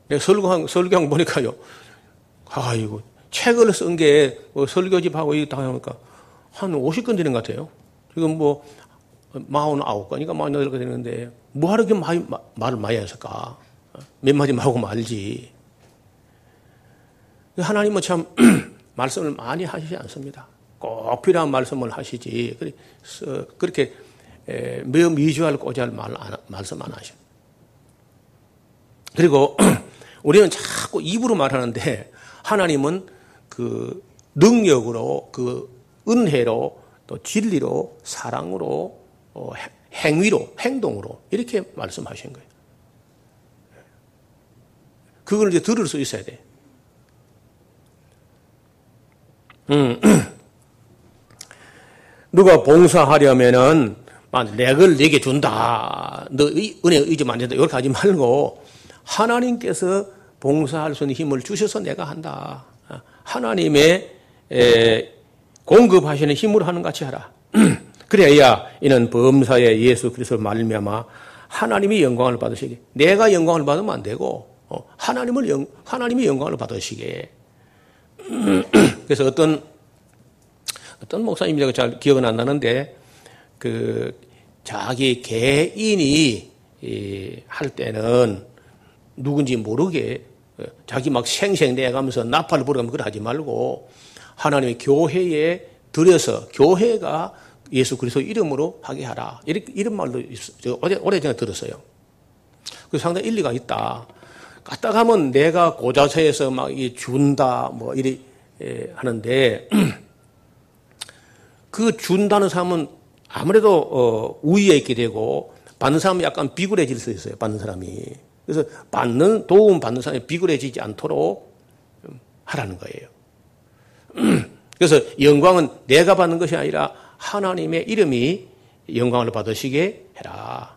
내가 설교한 설교한 보니까요. 아이고 책을 쓴게 뭐 설교집하고 이거 다 하니까 한 50건 되는 것 같아요. 지금 뭐 49건이니까 48건 되는데 뭐하러 이렇게 말을 많이 했을까? 몇 마디 하고 말지. 하나님은 참 *clears throat* 말씀을 많이 하시지 않습니다. 꼭 필요한 말씀을 하시지. 그렇게 매우 미주할 꼬잘 말, 말씀 안 하셔. 그리고 *clears throat* 우리는 자꾸 입으로 말하는데 하나님은 그 능력으로 그 은혜로 또 진리로 사랑으로 어, 행위로 행동으로 이렇게 말씀하신 거예요. 그걸 이제 들을 수 있어야 돼. 음. *clears throat* 누가 봉사하려면은 내걸 내게 준다. 너 은혜 의지 만든다. 이렇게 하지 말고 하나님께서 봉사할 수 있는 힘을 주셔서 내가 한다. 하나님의 공급하시는 힘으로 하는 같이 하라. *clears throat* 그래야 이는 범사에 예수 그리스도 말미암아 하나님이 영광을 받으시게. 내가 영광을 받으면 안 되고 어, 하나님을 영, 하나님의 영광을 받으시게. *clears throat* 그래서 어떤 어떤 목사님이 잘 기억은 안 나는데 그 자기 개인이 할 때는 누군지 모르게 어, 자기 막 생생 내가면서 나팔을 부르면 그걸 하지 말고 하나님의 교회에 들여서 교회가 예수 그리스도 이름으로 하게 하라. 이런 말도 오래, 오래 전에 들었어요. 그 상당히 일리가 있다. 까딱하면 내가 고자세에서 막 준다 뭐 이리 하는데 *clears throat* 그 준다는 사람은 아무래도 어 우위에 있게 되고 받는 사람은 약간 비굴해질 수 있어요. 받는 사람이. 그래서 받는 도움 받는 사람이 비굴해지지 않도록 하라는 거예요. *clears throat* 그래서 영광은 내가 받는 것이 아니라 하나님의 이름이 영광을 받으시게 해라.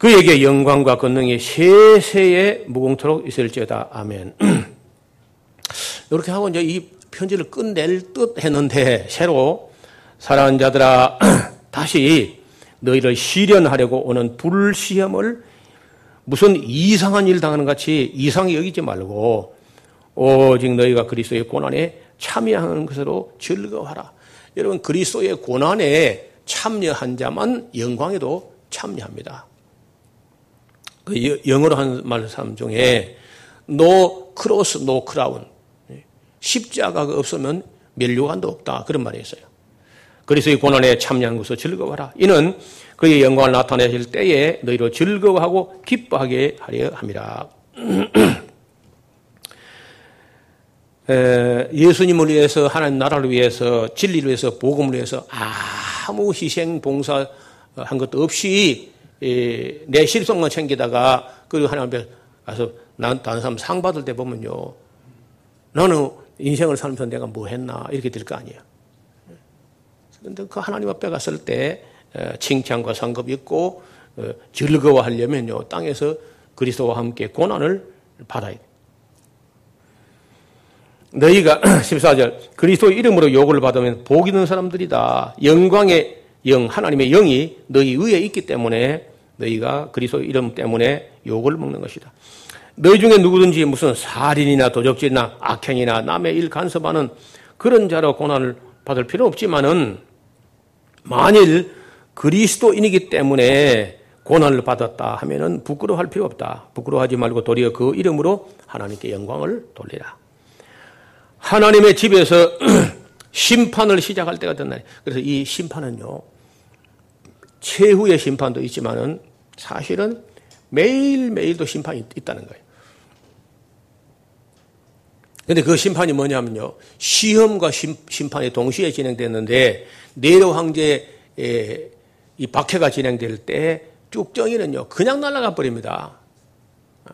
그에게 영광과 권능이 세세에 무공토록 있을지어다. 아멘. *clears throat* 이렇게 하고 이제 이 편지를 끝낼 듯 했는데 새로 사랑하는 자들아 *clears throat* 다시 너희를 시련하려고 오는 불시험을 무슨 이상한 일 당하는 같이 이상히 여기지 말고 오직 너희가 그리스도의 고난에 참여하는 것으로 즐거워하라. 여러분 그리스도의 고난에 참여한 자만 영광에도 참여합니다. 그 영어로 한 말씀 중에 no cross, no crown. 십자가가 없으면 멸류관도 없다. 그런 말이 있어요. 그리스도의 고난에 참여한 것을 즐거워하라. 이는 그의 영광을 나타내실 때에 너희로 즐거워하고 기뻐하게 하려 함이라. *clears throat* 예수님을 위해서 하나님 나라를 위해서 진리를 위해서 복음을 위해서 아무 희생 봉사한 것도 없이 내 실속만 챙기다가 그리고 하나님 앞에 가서 난 다른 사람 상 받을 때 보면요 나는 인생을 살면서 내가 뭐 했나 이렇게 될 거 아니에요. 그런데 그 하나님 앞에 갔을 때 칭찬과 상급이 있고 어, 즐거워하려면요 땅에서 그리스도와 함께 고난을 받아야 돼. 너희가 *clears throat* 14절 그리스도 이름으로 욕을 받으면 복 있는 사람들이다. 영광의 영 하나님의 영이 너희 위에 있기 때문에 너희가 그리스도 이름 때문에 욕을 먹는 것이다. 너희 중에 누구든지 무슨 살인이나 도적질이나 악행이나 남의 일 간섭하는 그런 자로 고난을 받을 필요 없지만은 만일 그리스도인이기 때문에 고난을 받았다 하면은 부끄러워할 필요 없다. 부끄러워하지 말고 도리어 그 이름으로 하나님께 영광을 돌리라. 하나님의 집에서 *clears throat* 심판을 시작할 때가 된다. 그래서 이 심판은요, 최후의 심판도 있지만은 사실은 매일매일도 심판이 있다는 거예요. 근데 그 심판이 뭐냐면요. 시험과 심, 판이 동시에 진행됐는데 네로 황제의 이 박해가 진행될 때 쭉정이는요. 그냥 날아가 버립니다.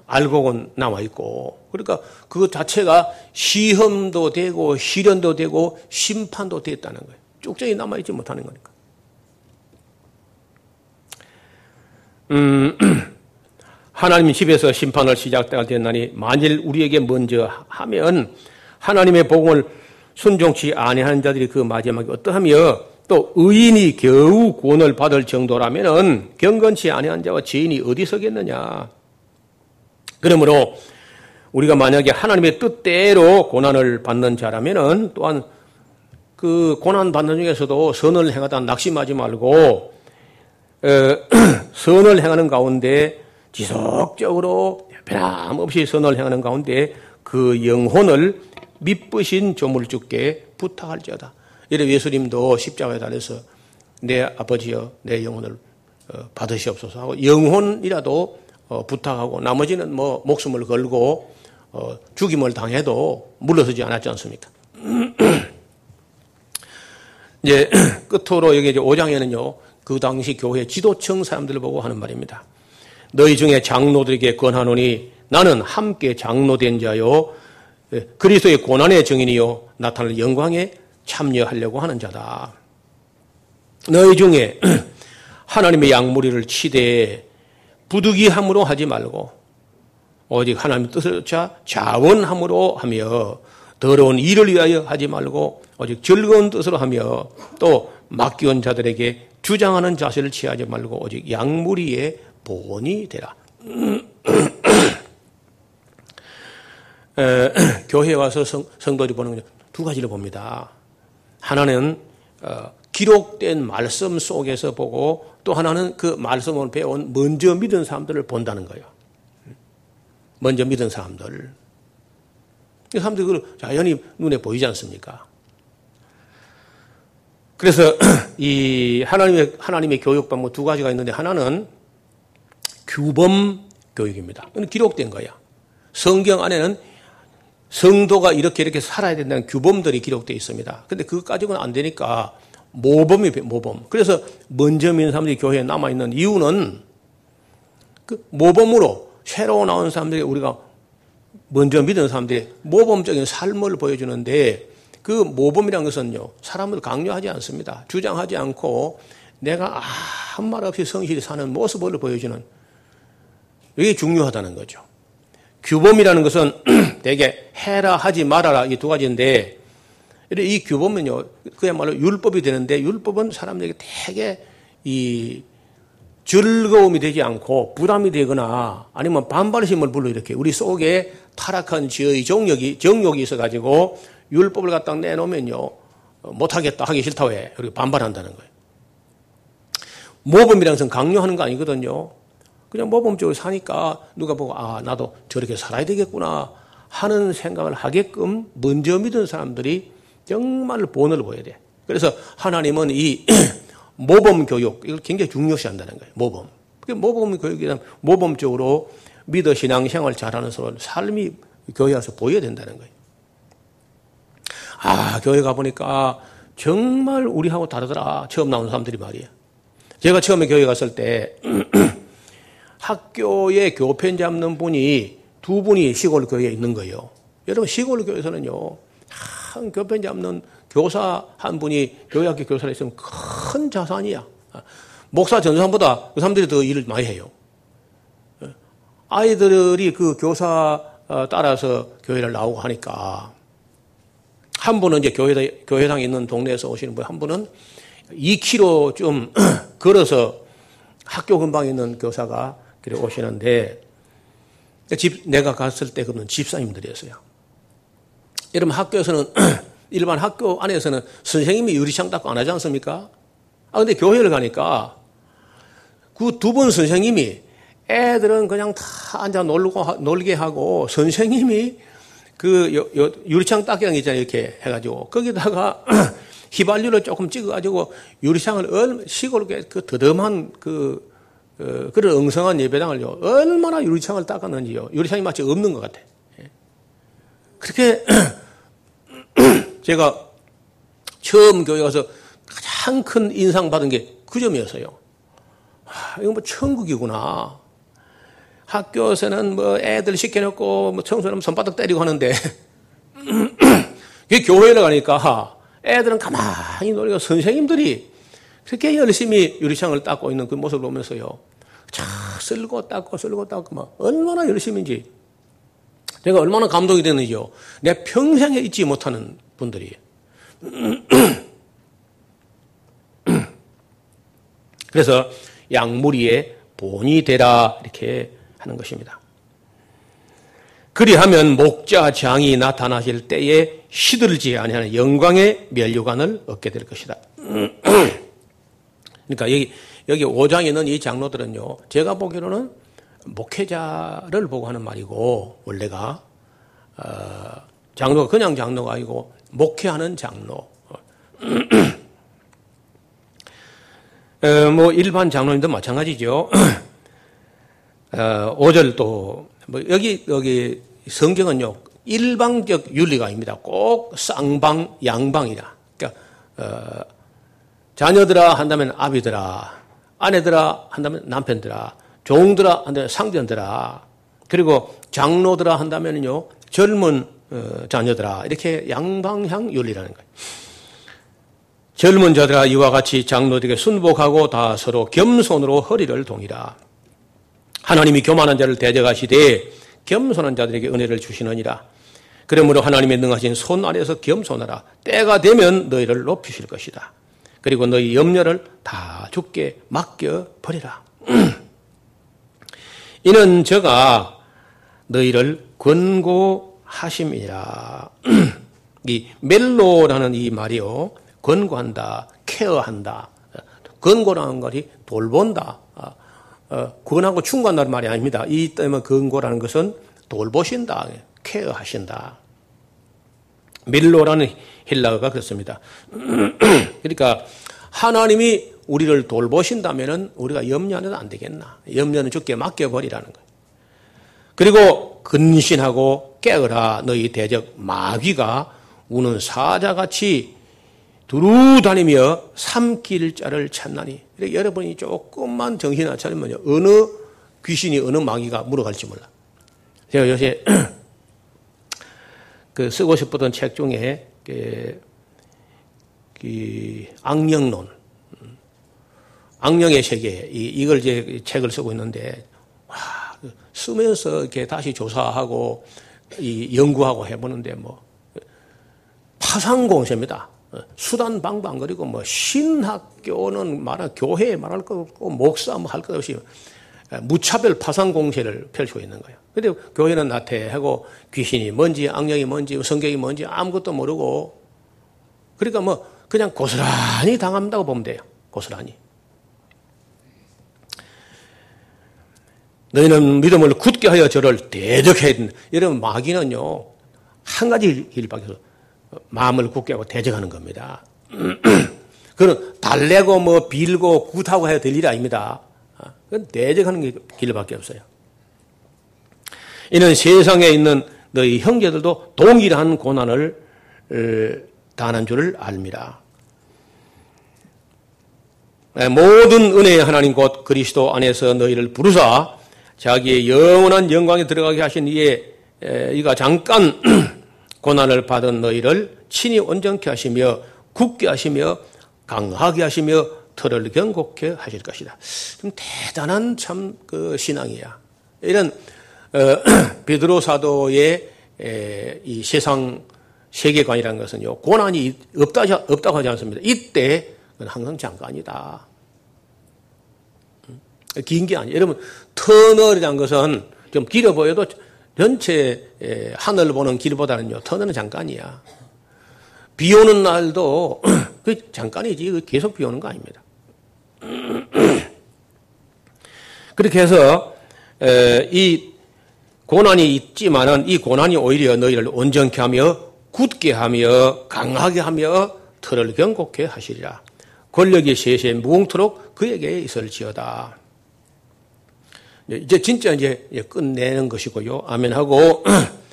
알곡은 남아 있고. 그러니까 그 자체가 시험도 되고 시련도 되고 심판도 됐다는 거예요. 쭉정이 남아 있지 못하는 거니까. 음, *clears throat* 하나님 집에서 심판을 시작할 때나니 만일 우리에게 먼저 하면 하나님의 복음을 순종치 아니하는 자들이 그 마지막에 어떠하며 또 의인이 겨우 구원을 받을 정도라면은 경건치 아니한 자와 죄인이 어디 서겠느냐. 그러므로 우리가 만약에 하나님의 뜻대로 고난을 받는 자라면은 또한 그 고난 받는 중에서도 선을 행하다 낙심하지 말고 어, *clears throat* 선을 행하는 가운데 지속적으로 변함없이 선을 행하는 가운데 그 영혼을 미쁘신 조물주께 부탁할지어다. 이래 예수님도 십자가에 달려서 내 아버지여 내 영혼을 어, 받으시옵소서 하고 영혼이라도 어, 부탁하고 나머지는 뭐 목숨을 걸고 어, 죽임을 당해도 물러서지 않았지 않습니까? *clears throat* 이제 *clears throat* 끝으로 여기 이제 5장에는요 그 당시 교회 지도청 사람들을 보고 하는 말입니다. 너희 중에 장로들에게 권하노니 나는 함께 장로된 자요 예, 그리스도의 고난의 증인이요 나타날 영광에 참여하려고 하는 자다. 너희 중에 *clears throat* 하나님의 양무리를 치되 부득이함으로 하지 말고 오직 하나님의 뜻을 쫓아 자원함으로 하며 더러운 일을 위하여 하지 말고 오직 즐거운 뜻으로 하며 또 맡겨온 자들에게 주장하는 자세를 취하지 말고 오직 양무리의 본이 되라. *clears throat* 에, *clears throat* 교회에 와서 성, 성도들이 보는 두 가지를 봅니다. 하나는 어, 기록된 말씀 속에서 보고 또 하나는 그 말씀을 배운 먼저 믿은 사람들을 본다는 거예요. 먼저 믿은 사람들. 그 사람들이 그 자연히 눈에 보이지 않습니까? 그래서 *clears throat* 이 하나님의 하나님의 교육 방법 두 가지가 있는데 하나는 규범 교육입니다. 기록된 거야. 성경 안에는 성도가 이렇게 이렇게 살아야 된다는 규범들이 기록되어 있습니다. 근데 그것 가지고는 안 되니까 모범이 모범. 그래서 먼저 믿는 사람들이 교회에 남아 있는 이유는 그 모범으로 새로 나온 사람들이 우리가 먼저 믿은 사람들이 모범적인 삶을 보여주는데 그 모범이란 것은요 사람을 강요하지 않습니다. 주장하지 않고 내가 아무 말 없이 성실히 사는 모습을 보여주는 이게 중요하다는 거죠. 규범이라는 것은 *clears throat* 대개 해라 하지 말아라 이 두 가지인데 이 규범은요 그야말로 율법이 되는데 율법은 사람들에게 되게 이 즐거움이 되지 않고 부담이 되거나 아니면 반발심을 불러이렇게 우리 속에 타락한 지의 정력이 정욕이 있어 가지고 율법을 갖다 내놓으면요 못하겠다 하기 싫다고 해 이렇게 반발한다는 거예요. 모범이라는 것은 강요하는 거 아니거든요. 그냥 모범적으로 사니까 누가 보고 아 나도 저렇게 살아야 되겠구나 하는 생각을 하게끔 먼저 믿은 사람들이 정말 본을 보여야 돼. 그래서 하나님은 이 *clears throat* 모범 교육 이걸 굉장히 중요시한다는 거예요. 모범. 모범 교육이란 모범적으로 믿어 신앙 생활 잘하는 사람 삶이 교회에서 보여야 된다는 거예요. 아 교회 가 보니까 정말 우리하고 다르더라. 처음 나온 사람들이 말이에요. 제가 처음에 교회 갔을 때 *clears throat* 학교에 교편 잡는 분이 두 분이 시골 교회에 있는 거예요. 여러분 시골 교회에서는요. 한 교편 잡는 교사 한 분이 교회 학교 교사를 있으면 큰 자산이야. 목사 전사보다 그 사람들이 더 일을 많이 해요. 아이들이 그 교사 어, 따라서 교회를 나오고 하니까 한 분은 이제 교회, 교회당 있는 동네에서 오시는 분, 한 분은 2km 좀 *clears throat* 걸어서 학교 근방에 있는 교사가 그래 오시는데 집 내가 갔을 때 그분은 집사님들이었어요. 여러분 학교에서는 *clears throat* 일반 학교 안에서는 선생님이 유리창 닦고 안 하지 않습니까? 아 근데 교회를 가니까 그 두 분 선생님이 애들은 그냥 다 앉아 놀고 놀게 하고 선생님이 그 요, 요 유리창 닦기랑 있잖아요 이렇게 해가지고 거기다가 *clears throat* 휘발유를 조금 찍어가지고 유리창을 얼 시골에 그 더듬한 그 어, 그런 엉성한 예배당을요 얼마나 유리창을 닦았는지요 유리창이 마치 없는 것 같아. 예. 그렇게 *clears throat* 제가 처음 교회 가서 가장 큰 인상 받은 게 그 점이었어요. 아, 이거 뭐 천국이구나. 학교에서는 뭐 애들 시켜놓고 뭐 청소하면 손바닥 때리고 하는데 교회를 가니까 애들은 가만히 놀고 선생님들이 그렇게 열심히 유리창을 닦고 있는 그 모습을 보면서요. 자, 쓸고 닦고 쓸고 닦고 막 얼마나 열심인지 내가 얼마나 감동이 되는지요. 내 평생에 잊지 못하는 분들이. 그래서 양무리의 본이 되라 이렇게 하는 것입니다. 그리하면 목자 장이 나타나실 때에 시들지 아니하는 영광의 면류관을 얻게 될 것이다. *clears throat* 그러니까 여기 여기 5장에 있는 이 장로들은요. 제가 보기로는 목회자를 보고 하는 말이고 원래가 어, 장로가 그냥 장로가 아니고 목회하는 장로. *clears throat* 어, 뭐 일반 장로님도 마찬가지죠. *clears throat* 어, 5절 또, 뭐 여기, 여기 성경은요, 일방적 윤리가 아닙니다. 꼭 쌍방, 양방이라. 그러니까, 어, 자녀들아 한다면 아비들아, 아내들아 한다면 남편들아, 종들아 한다면 상전들아, 그리고 장로들아 한다면요, 젊은 어, 자녀들아. 이렇게 양방향 윤리라는 거예요. 젊은 자들아 이와 같이 장로들에게 순복하고 다 서로 겸손으로 허리를 동이라. 하나님이 교만한 자를 대적하시되 겸손한 자들에게 은혜를 주시느니라. 그러므로 하나님의 능하신 손 아래서 겸손하라. 때가 되면 너희를 높이실 것이다. 그리고 너희 염려를 다 죽게 맡겨 버리라. *clears throat* 이는 저가 너희를 권고하심이라. *clears throat* 이 멜로라는 이 말이요. 권고한다, 케어한다. 권고라는 것이 돌본다. 어, 권하고 충고한다는 말이 아닙니다. 이 때문에 권고라는 것은 돌보신다, 케어하신다. 밀로라는 힐라어가 그렇습니다. *clears throat* 그러니까 하나님이 우리를 돌보신다면 우리가 염려는 안 되겠나. 염려는 죽게 맡겨버리라는 거예요. 그리고 근신하고 깨어라 너희 대적 마귀가 우는 사자같이 두루 다니며 삼길자를 찾나니. 여러분이 조금만 정신 안 차리면요. 어느 귀신이 어느 마귀가 물어갈지 몰라. 제가 요새 *clears throat* 그 쓰고 싶었던 책 중에 그, 그 악령론, 악령의 세계 이, 걸 이제 책을 쓰고 있는데 와 쓰면서 이렇게 다시 조사하고 이 연구하고 해보는데 뭐 파상공세입니다. 수단 방방거리고 뭐 신학교는 말할 교회 말할 것 없고 목사 뭐 할 것 없이 무차별 파상 공세를 펼치고 있는 거예요. 근데 교회는 나태하고 귀신이 뭔지 악령이 뭔지 성경이 뭔지 아무것도 모르고 그러니까 뭐 그냥 고스란히 당한다고 보면 돼요. 고스란히. 너희는 믿음을 굳게 하여 저를 대적해야 된다. 여러분 마귀는요 한 가지 길밖에 없어. 마음을 굳게 하고 대적하는 겁니다. *clears throat* 그건 달래고 뭐 빌고 굿하고 해야 될 일이 아닙니다. 그건 대적하는 길밖에 없어요. 이는 세상에 있는 너희 형제들도 동일한 고난을 당하는 줄을 압니다. 모든 은혜의 하나님 곧 그리스도 안에서 너희를 부르사 자기의 영원한 영광에 들어가게 하신 이에 이가 잠깐 *clears throat* 고난을 받은 너희를 친히 온전케 하시며 굳게 하시며 강하게 하시며 털을 경곡케 하실 것이다. 좀 대단한 참 그 신앙이야. 이런 어, *clears throat* 베드로 사도의 에, 이 세상 세계관이라는 것은요 고난이 없다 없다고 하지 않습니다. 이때 항상 잠깐이다. 음? 긴게 아니에요. 여러분 터널이라는 것은 좀 길어 보여도 전체 하늘 보는 길보다는요 터널은 잠깐이야. 비 오는 날도 *clears throat* 그 잠깐이지 계속 비 오는 거 아닙니다. *clears throat* 그렇게 해서 이 고난이 있지만은 이 고난이 오히려 너희를 온전케 하며 굳게 하며 강하게 하며 털을 경곡케 하시리라. 권력이 세세 무궁토록 그에게 있을지어다. 이제 진짜 이제 끝내는 것이고요. 아멘 하고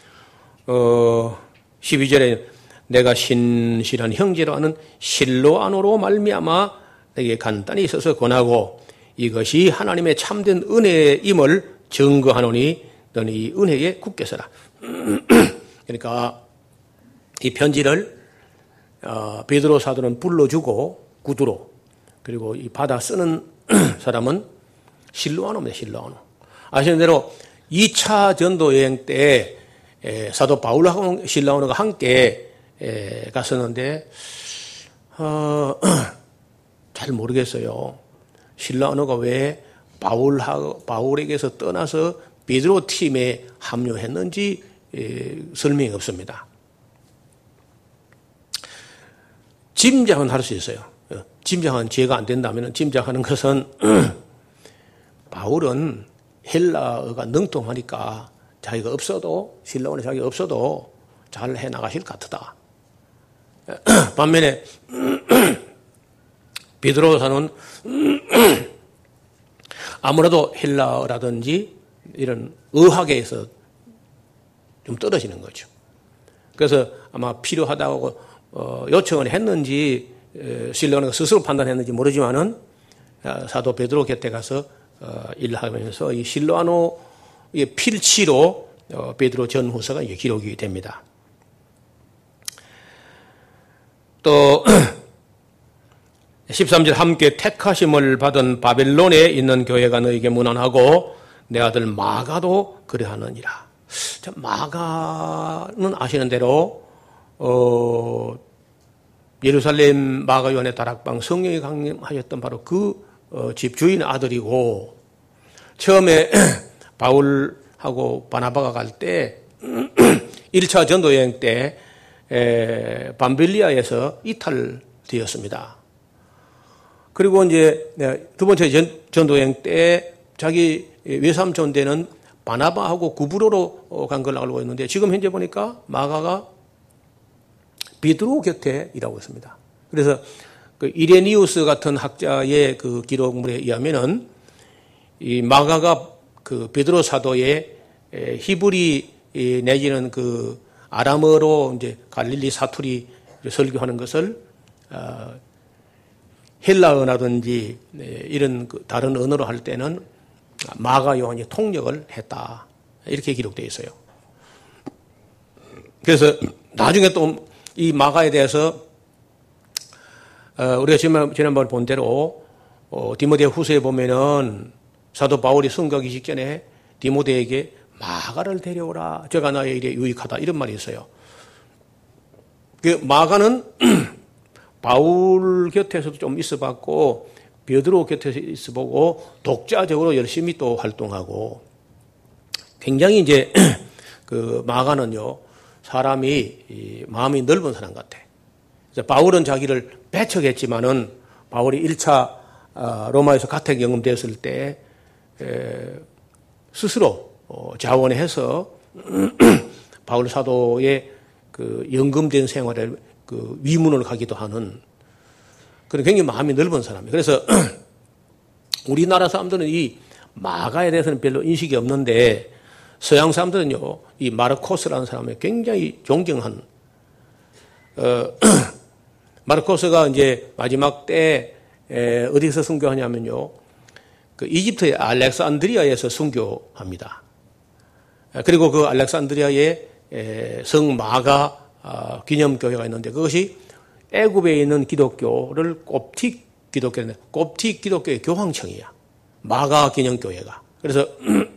*clears throat* 어 12절에 내가 신실한 형제로 하는 실로 안으로 말미암아 내게 간단히 있어서 권하고 이것이 하나님의 참된 은혜임을 증거하노니 너는 이 은혜에 굳게 서라. *clears throat* 그러니까 이 편지를 어, 베드로 사도는 불러주고 구두로 그리고 이 받아 쓰는 *clears throat* 사람은 실로아노입니다. 실로아노. 아시는 대로 2차 전도 여행 때 사도 바울하고 실로아노가 함께 갔었는데 어, *clears throat* 잘 모르겠어요. 실로아노가 왜 바울하 바울에게서 떠나서 베드로 팀에 합류했는지 설명이 없습니다. 짐작은 할 수 있어요. 어, 짐작은 죄가 안 된다면 짐작하는 것은 *clears throat* 바울은 헬라어가 능통하니까 자기가 없어도 신라원에 자기가 없어도 잘 해 나가실 것 같다. *clears throat* 반면에 *clears throat* 비드로사는 *clears throat* 아무래도 헬라어라든지 이런 의학에서 좀 떨어지는 거죠. 그래서 아마 필요하다고 어, 요청을 했는지 신뢰하는 스스로 판단했는지 모르지만은 아, 사도 베드로 곁에 가서 어, 일을 하면서 이 실로아노의 필치로 어, 베드로 전후서가 기록이 됩니다. 또 *clears throat* 13절 함께 택하심을 받은 바벨론에 있는 교회가 너에게 문안하고 내 아들 마가도 그래하느니라. 자, 마가는 아시는 대로 어, 예루살렘 마가 요한의 다락방 성령이 강림하셨던 바로 그 어, 집주인 아들이고 처음에 *clears throat* 바울하고 바나바가 갈 때 1차 전도 여행 때 에, 밤빌리아에서 이탈되었습니다. 그리고 이제 네, 두 번째 전, 전도 여행 때 자기 외삼촌 되는 바나바하고 구브로로 어, 간걸 알고 있는데 지금 현재 보니까 마가가 비드로 곁에 일하고 있습니다. 그래서 그 이레니우스 같은 학자의 그 기록물에 의하면은 이 마가가 그 베드로 사도의 히브리 내지는 그 아람어로 이제 갈릴리 사투리 설교하는 것을 어, 헬라어라든지 네, 이런 그 다른 언어로 할 때는 마가 요한이 통역을 했다. 이렇게 기록되어 있어요. 그래서 나중에 또 이 마가에 대해서 어, 우리가 지난번 본 대로 어, 디모데 후서에 보면은 사도 바울이 순교하기 직전에 디모데에게 마가를 데려오라. 저가 나의 일에 유익하다. 이런 말이 있어요. 그 마가는 *clears throat* 바울 곁에서도 좀 있어 봤고 베드로 곁에서 있어 보고 독자적으로 열심히 또 활동하고 굉장히 이제 *clears throat* 그 마가는요 사람이 마음이 넓은 사람 같아. 바울은 자기를 배척했지만은 바울이 1차 아, 로마에서 가택 연금되었을 때 스스로 어, 자원해서 *clears throat* 바울 사도의 그 연금된 생활을 그 위문을 가기도 하는 그런 굉장히 마음이 넓은 사람이에요. 그래서 *clears throat* 우리나라 사람들은 이 마가에 대해서는 별로 인식이 없는데 서양 사람들은요, 이 마르코스라는 사람을 굉장히 존경한, 어, *clears throat* 마르코스가 이제 마지막 때 에, 어디서 순교하냐면요, 그 이집트의 알렉산드리아에서 순교합니다. 그리고 그 알렉산드리아에 성 마가 아, 기념교회가 있는데 그것이 애굽에 있는 기독교를 꼽틱 기독교인데 꼽틱 기독교의 교황청이야. 마가 기념교회가. 그래서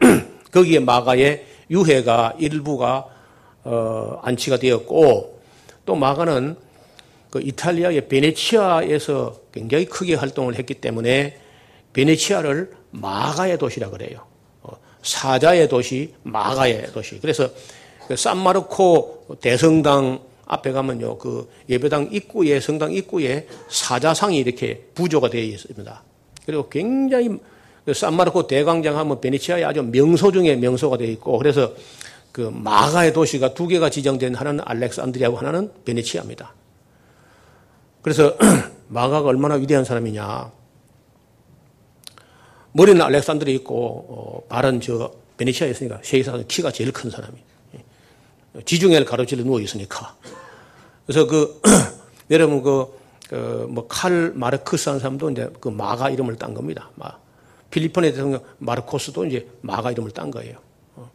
*clears throat* 거기에 마가의 유해가 일부가 어, 안치가 되었고 또 마가는 그 이탈리아의 베네치아에서 굉장히 크게 활동을 했기 때문에 베네치아를 마가의 도시라 그래요. 어, 사자의 도시, 마가의 도시. 그래서 그 산마르코 대성당 앞에 가면요, 그 예배당 입구에, 성당 입구에 사자상이 이렇게 부조가 되어 있습니다. 그리고 굉장히 그 산마르코 대광장 하면 베네치아의 아주 명소 중에 명소가 되어 있고, 그래서 그 마가의 도시가 두 개가 지정된 하나는 알렉산드리아고 하나는 베네치아입니다. 그래서 *clears throat* 마가가 얼마나 위대한 사람이냐. 머리는 알렉산드리아 있고, 어, 발은 저 베네치아에 있으니까 세계에서 키가 제일 큰 사람이. 지중해를 가로질러 누워 있으니까. 그래서 그, *clears throat* 여러분 그, 그, 뭐, 칼 마르크스 한 사람도 이제 그 마가 이름을 딴 겁니다. 마. 필리핀의 대통령 마르코스도 이제 마가 이름을 딴 거예요. 어.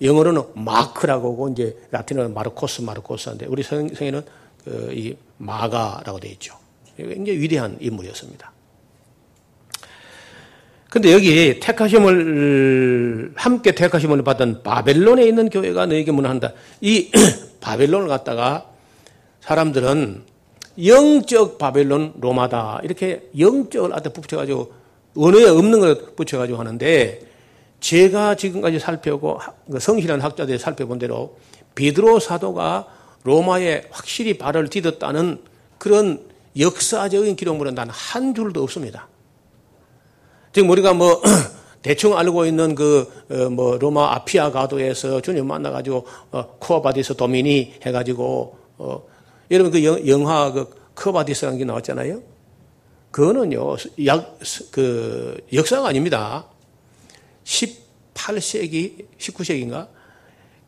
영어로는 마크라고 하고 이제 라틴어는 마르코스 마르코스인데 우리 성에는 그, 이 마가라고 되어 있죠. 굉장히 위대한 인물이었습니다. 근데 여기 택하심을 함께 택하심을 받은 바벨론에 있는 교회가 너에게 문한다. 이 *clears throat* 바벨론을 갖다가 사람들은 영적 바벨론 로마다 이렇게 영적을 앞에 붙여가지고 언어에 없는 걸 붙여가지고 하는데 제가 지금까지 살펴보고 그 성실한 학자들이 살펴본 대로 베드로 사도가 로마에 확실히 발을 디뎠다는 그런 역사적인 기록물은 단한 줄도 없습니다. 지금 우리가 뭐 *clears throat* 대충 알고 있는 그뭐 어, 로마 아피아 가도에서 주님 만나가지고 어, Quo Vadis Domine 해가지고 어 여러분 그 영화 그 Quo Vadis라는 게 나왔잖아요. 그거는요 약 그 역사가 아닙니다. 18세기 19세기인가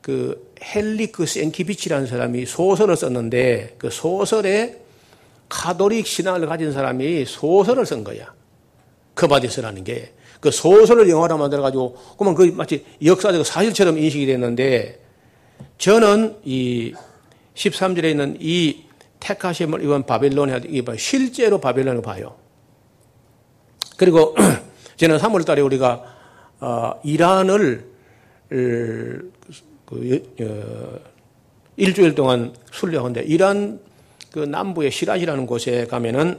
그 헨리크 센키비치라는 사람이 소설을 썼는데 그 소설에 카톨릭 신앙을 가진 사람이 소설을 쓴 거야. Quo Vadis라는 게 그 소설을 영화로 만들어가지고 그러면 그 마치 역사적 사실처럼 인식이 됐는데 저는 이 13절에 있는 이 택하심을 입은 바벨론에 이번 실제로 바벨론을 봐요. 그리고 저는 3월 달에 우리가 어, 이란을 그, 어, 일주일 동안 순례하는데 이란 그 남부의 시라지라는 곳에 가면은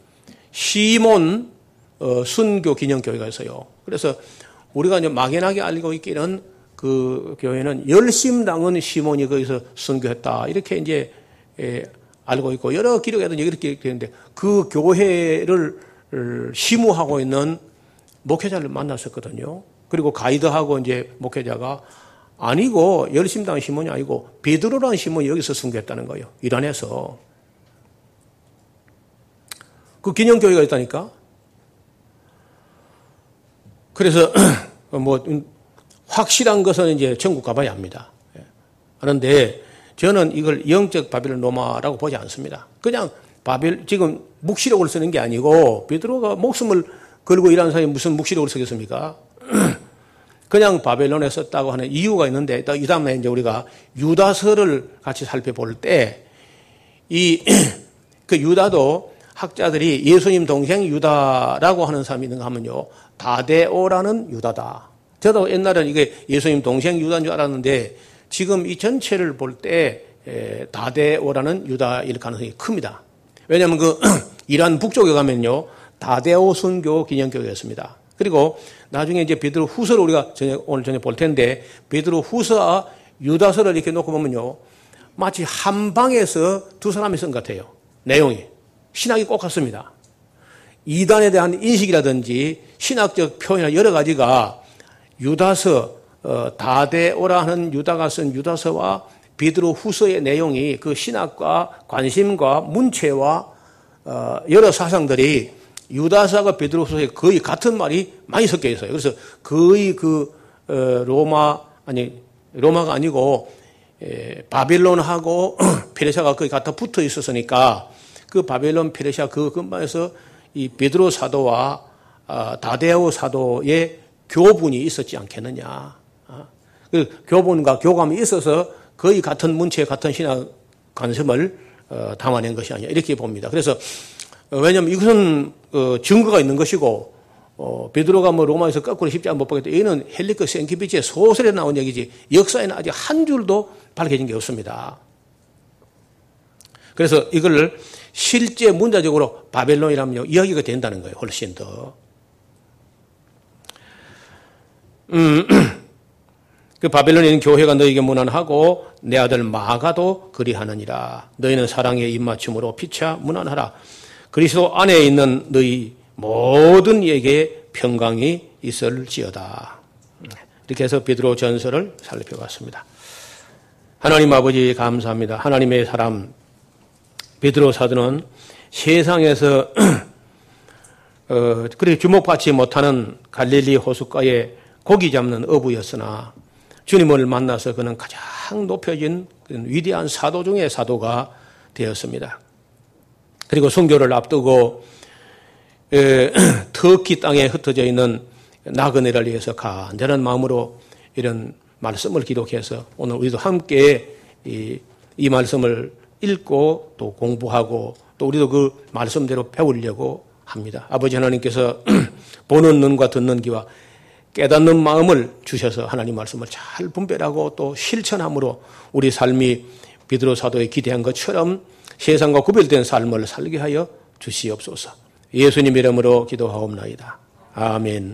*clears throat* 시몬 어, 순교 기념교회가 있어요. 그래서 우리가 이제 막연하게 알고 있기는 그 교회는 열심당은 시몬이 거기서 순교했다. 이렇게 이제 예, 알고 있고 여러 기록에도 이렇게 되는데 그 교회를 시무하고 있는 목회자를 만났었거든요. 그리고 가이드하고 이제 목회자가 아니고 열심당 시몬이 아니고 베드로라는 시몬이 여기서 순교했다는 거예요. 이란에서. 그 기념교회가 있다니까. 그래서 *clears throat* 뭐 확실한 것은 이제 천국 가봐야 합니다. 그런데 예. 저는 이걸 영적 바빌론 로마라고 보지 않습니다. 그냥 바벨 지금 묵시록을 쓰는 게 아니고 베드로가 목숨을 걸고 일하는 사람이 무슨 묵시록을 쓰겠습니까? *clears throat* 그냥 바벨론에 썼다고 하는 이유가 있는데 이 다음에 이제 우리가 유다서를 같이 살펴볼 때 이 *clears throat* 그 유다도 학자들이 예수님 동생 유다라고 하는 사람이 있는가 하면요 다데오라는 유다다. 저도 옛날에는 이게 예수님 동생 유다인 줄 알았는데 지금 이 전체를 볼 때 다데오라는 유다일 가능성이 큽니다. 왜냐하면 그 *clears throat* 이란 북쪽에 가면요 다데오 순교 기념교회였습니다. 그리고 나중에 이제 베드로 후서를 우리가 저녁, 오늘 저녁 볼 텐데 베드로 후서와 유다서를 이렇게 놓고 보면요 마치 한 방에서 두 사람이 쓴 것 같아요. 내용이 신학이 꼭 같습니다. 이단에 대한 인식이라든지 신학적 표현이나 여러 가지가 유다서 어, 다데오라 하는 유다가 쓴 유다서와 베드로 후서의 내용이 그 신학과 관심과 문체와 어, 여러 사상들이 유다서가 베드로 후서에 거의 같은 말이 많이 섞여 있어요. 그래서 거의 그 어, 로마 아니 로마가 아니고 바빌론하고 *clears throat* 페르시아가 거의 갖다 붙어 있었으니까 그 바벨론 페르시아 그 근방에서 이 베드로 사도와 다데오 사도의 교분이 있었지 않겠느냐. 어? 그 교분과 교감이 있어서 거의 같은 문체, 같은 신학 관심을 어, 담아낸 것이 아니냐 이렇게 봅니다. 그래서 어, 왜냐하면 이것은 증거가 있는 것이고 베드로가 뭐 로마에서 거꾸로 십자가 못 보겠다. 이는 헬리크 생키비치의 소설에 나온 얘기지 역사에는 아직 한 줄도 밝혀진 게 없습니다. 그래서 이걸 실제 문자적으로 바벨론이라면 이야기가 된다는 거예요. 훨씬 더. 음, *clears throat* 그 바벨론에 있는 교회가 너에게 무난하고 내 아들 마가도 그리하느니라. 너희는 사랑의 입맞춤으로 피차 무난하라. 그리스도 안에 있는 너희 모든 이에게 평강이 있을지어다. 이렇게 해서 베드로 전설을 살펴봤습니다. 하나님 아버지 감사합니다. 하나님의 사람 베드로 사도는 세상에서 *clears throat* 어, 그렇게 주목받지 못하는 갈릴리 호숫가에 고기 잡는 어부였으나 주님을 만나서 그는 가장 높여진 위대한 사도 중의 사도가 되었습니다. 그리고 순교를 앞두고 에, *clears throat* 터키 땅에 흩어져 있는 나그네를 위해서 간절한 마음으로 이런 말씀을 기록해서 오늘 우리도 함께 이, 이 말씀을 읽고 또 공부하고 또 우리도 그 말씀대로 배우려고 합니다. 아버지 하나님께서 *clears throat* 보는 눈과 듣는 귀와 깨닫는 마음을 주셔서 하나님 말씀을 잘 분별하고 또 실천함으로 우리 삶이 비드로 사도에 기대한 것처럼 세상과 구별된 삶을 살게 하여 주시옵소서. 예수님 이름으로 기도하옵나이다. 아멘.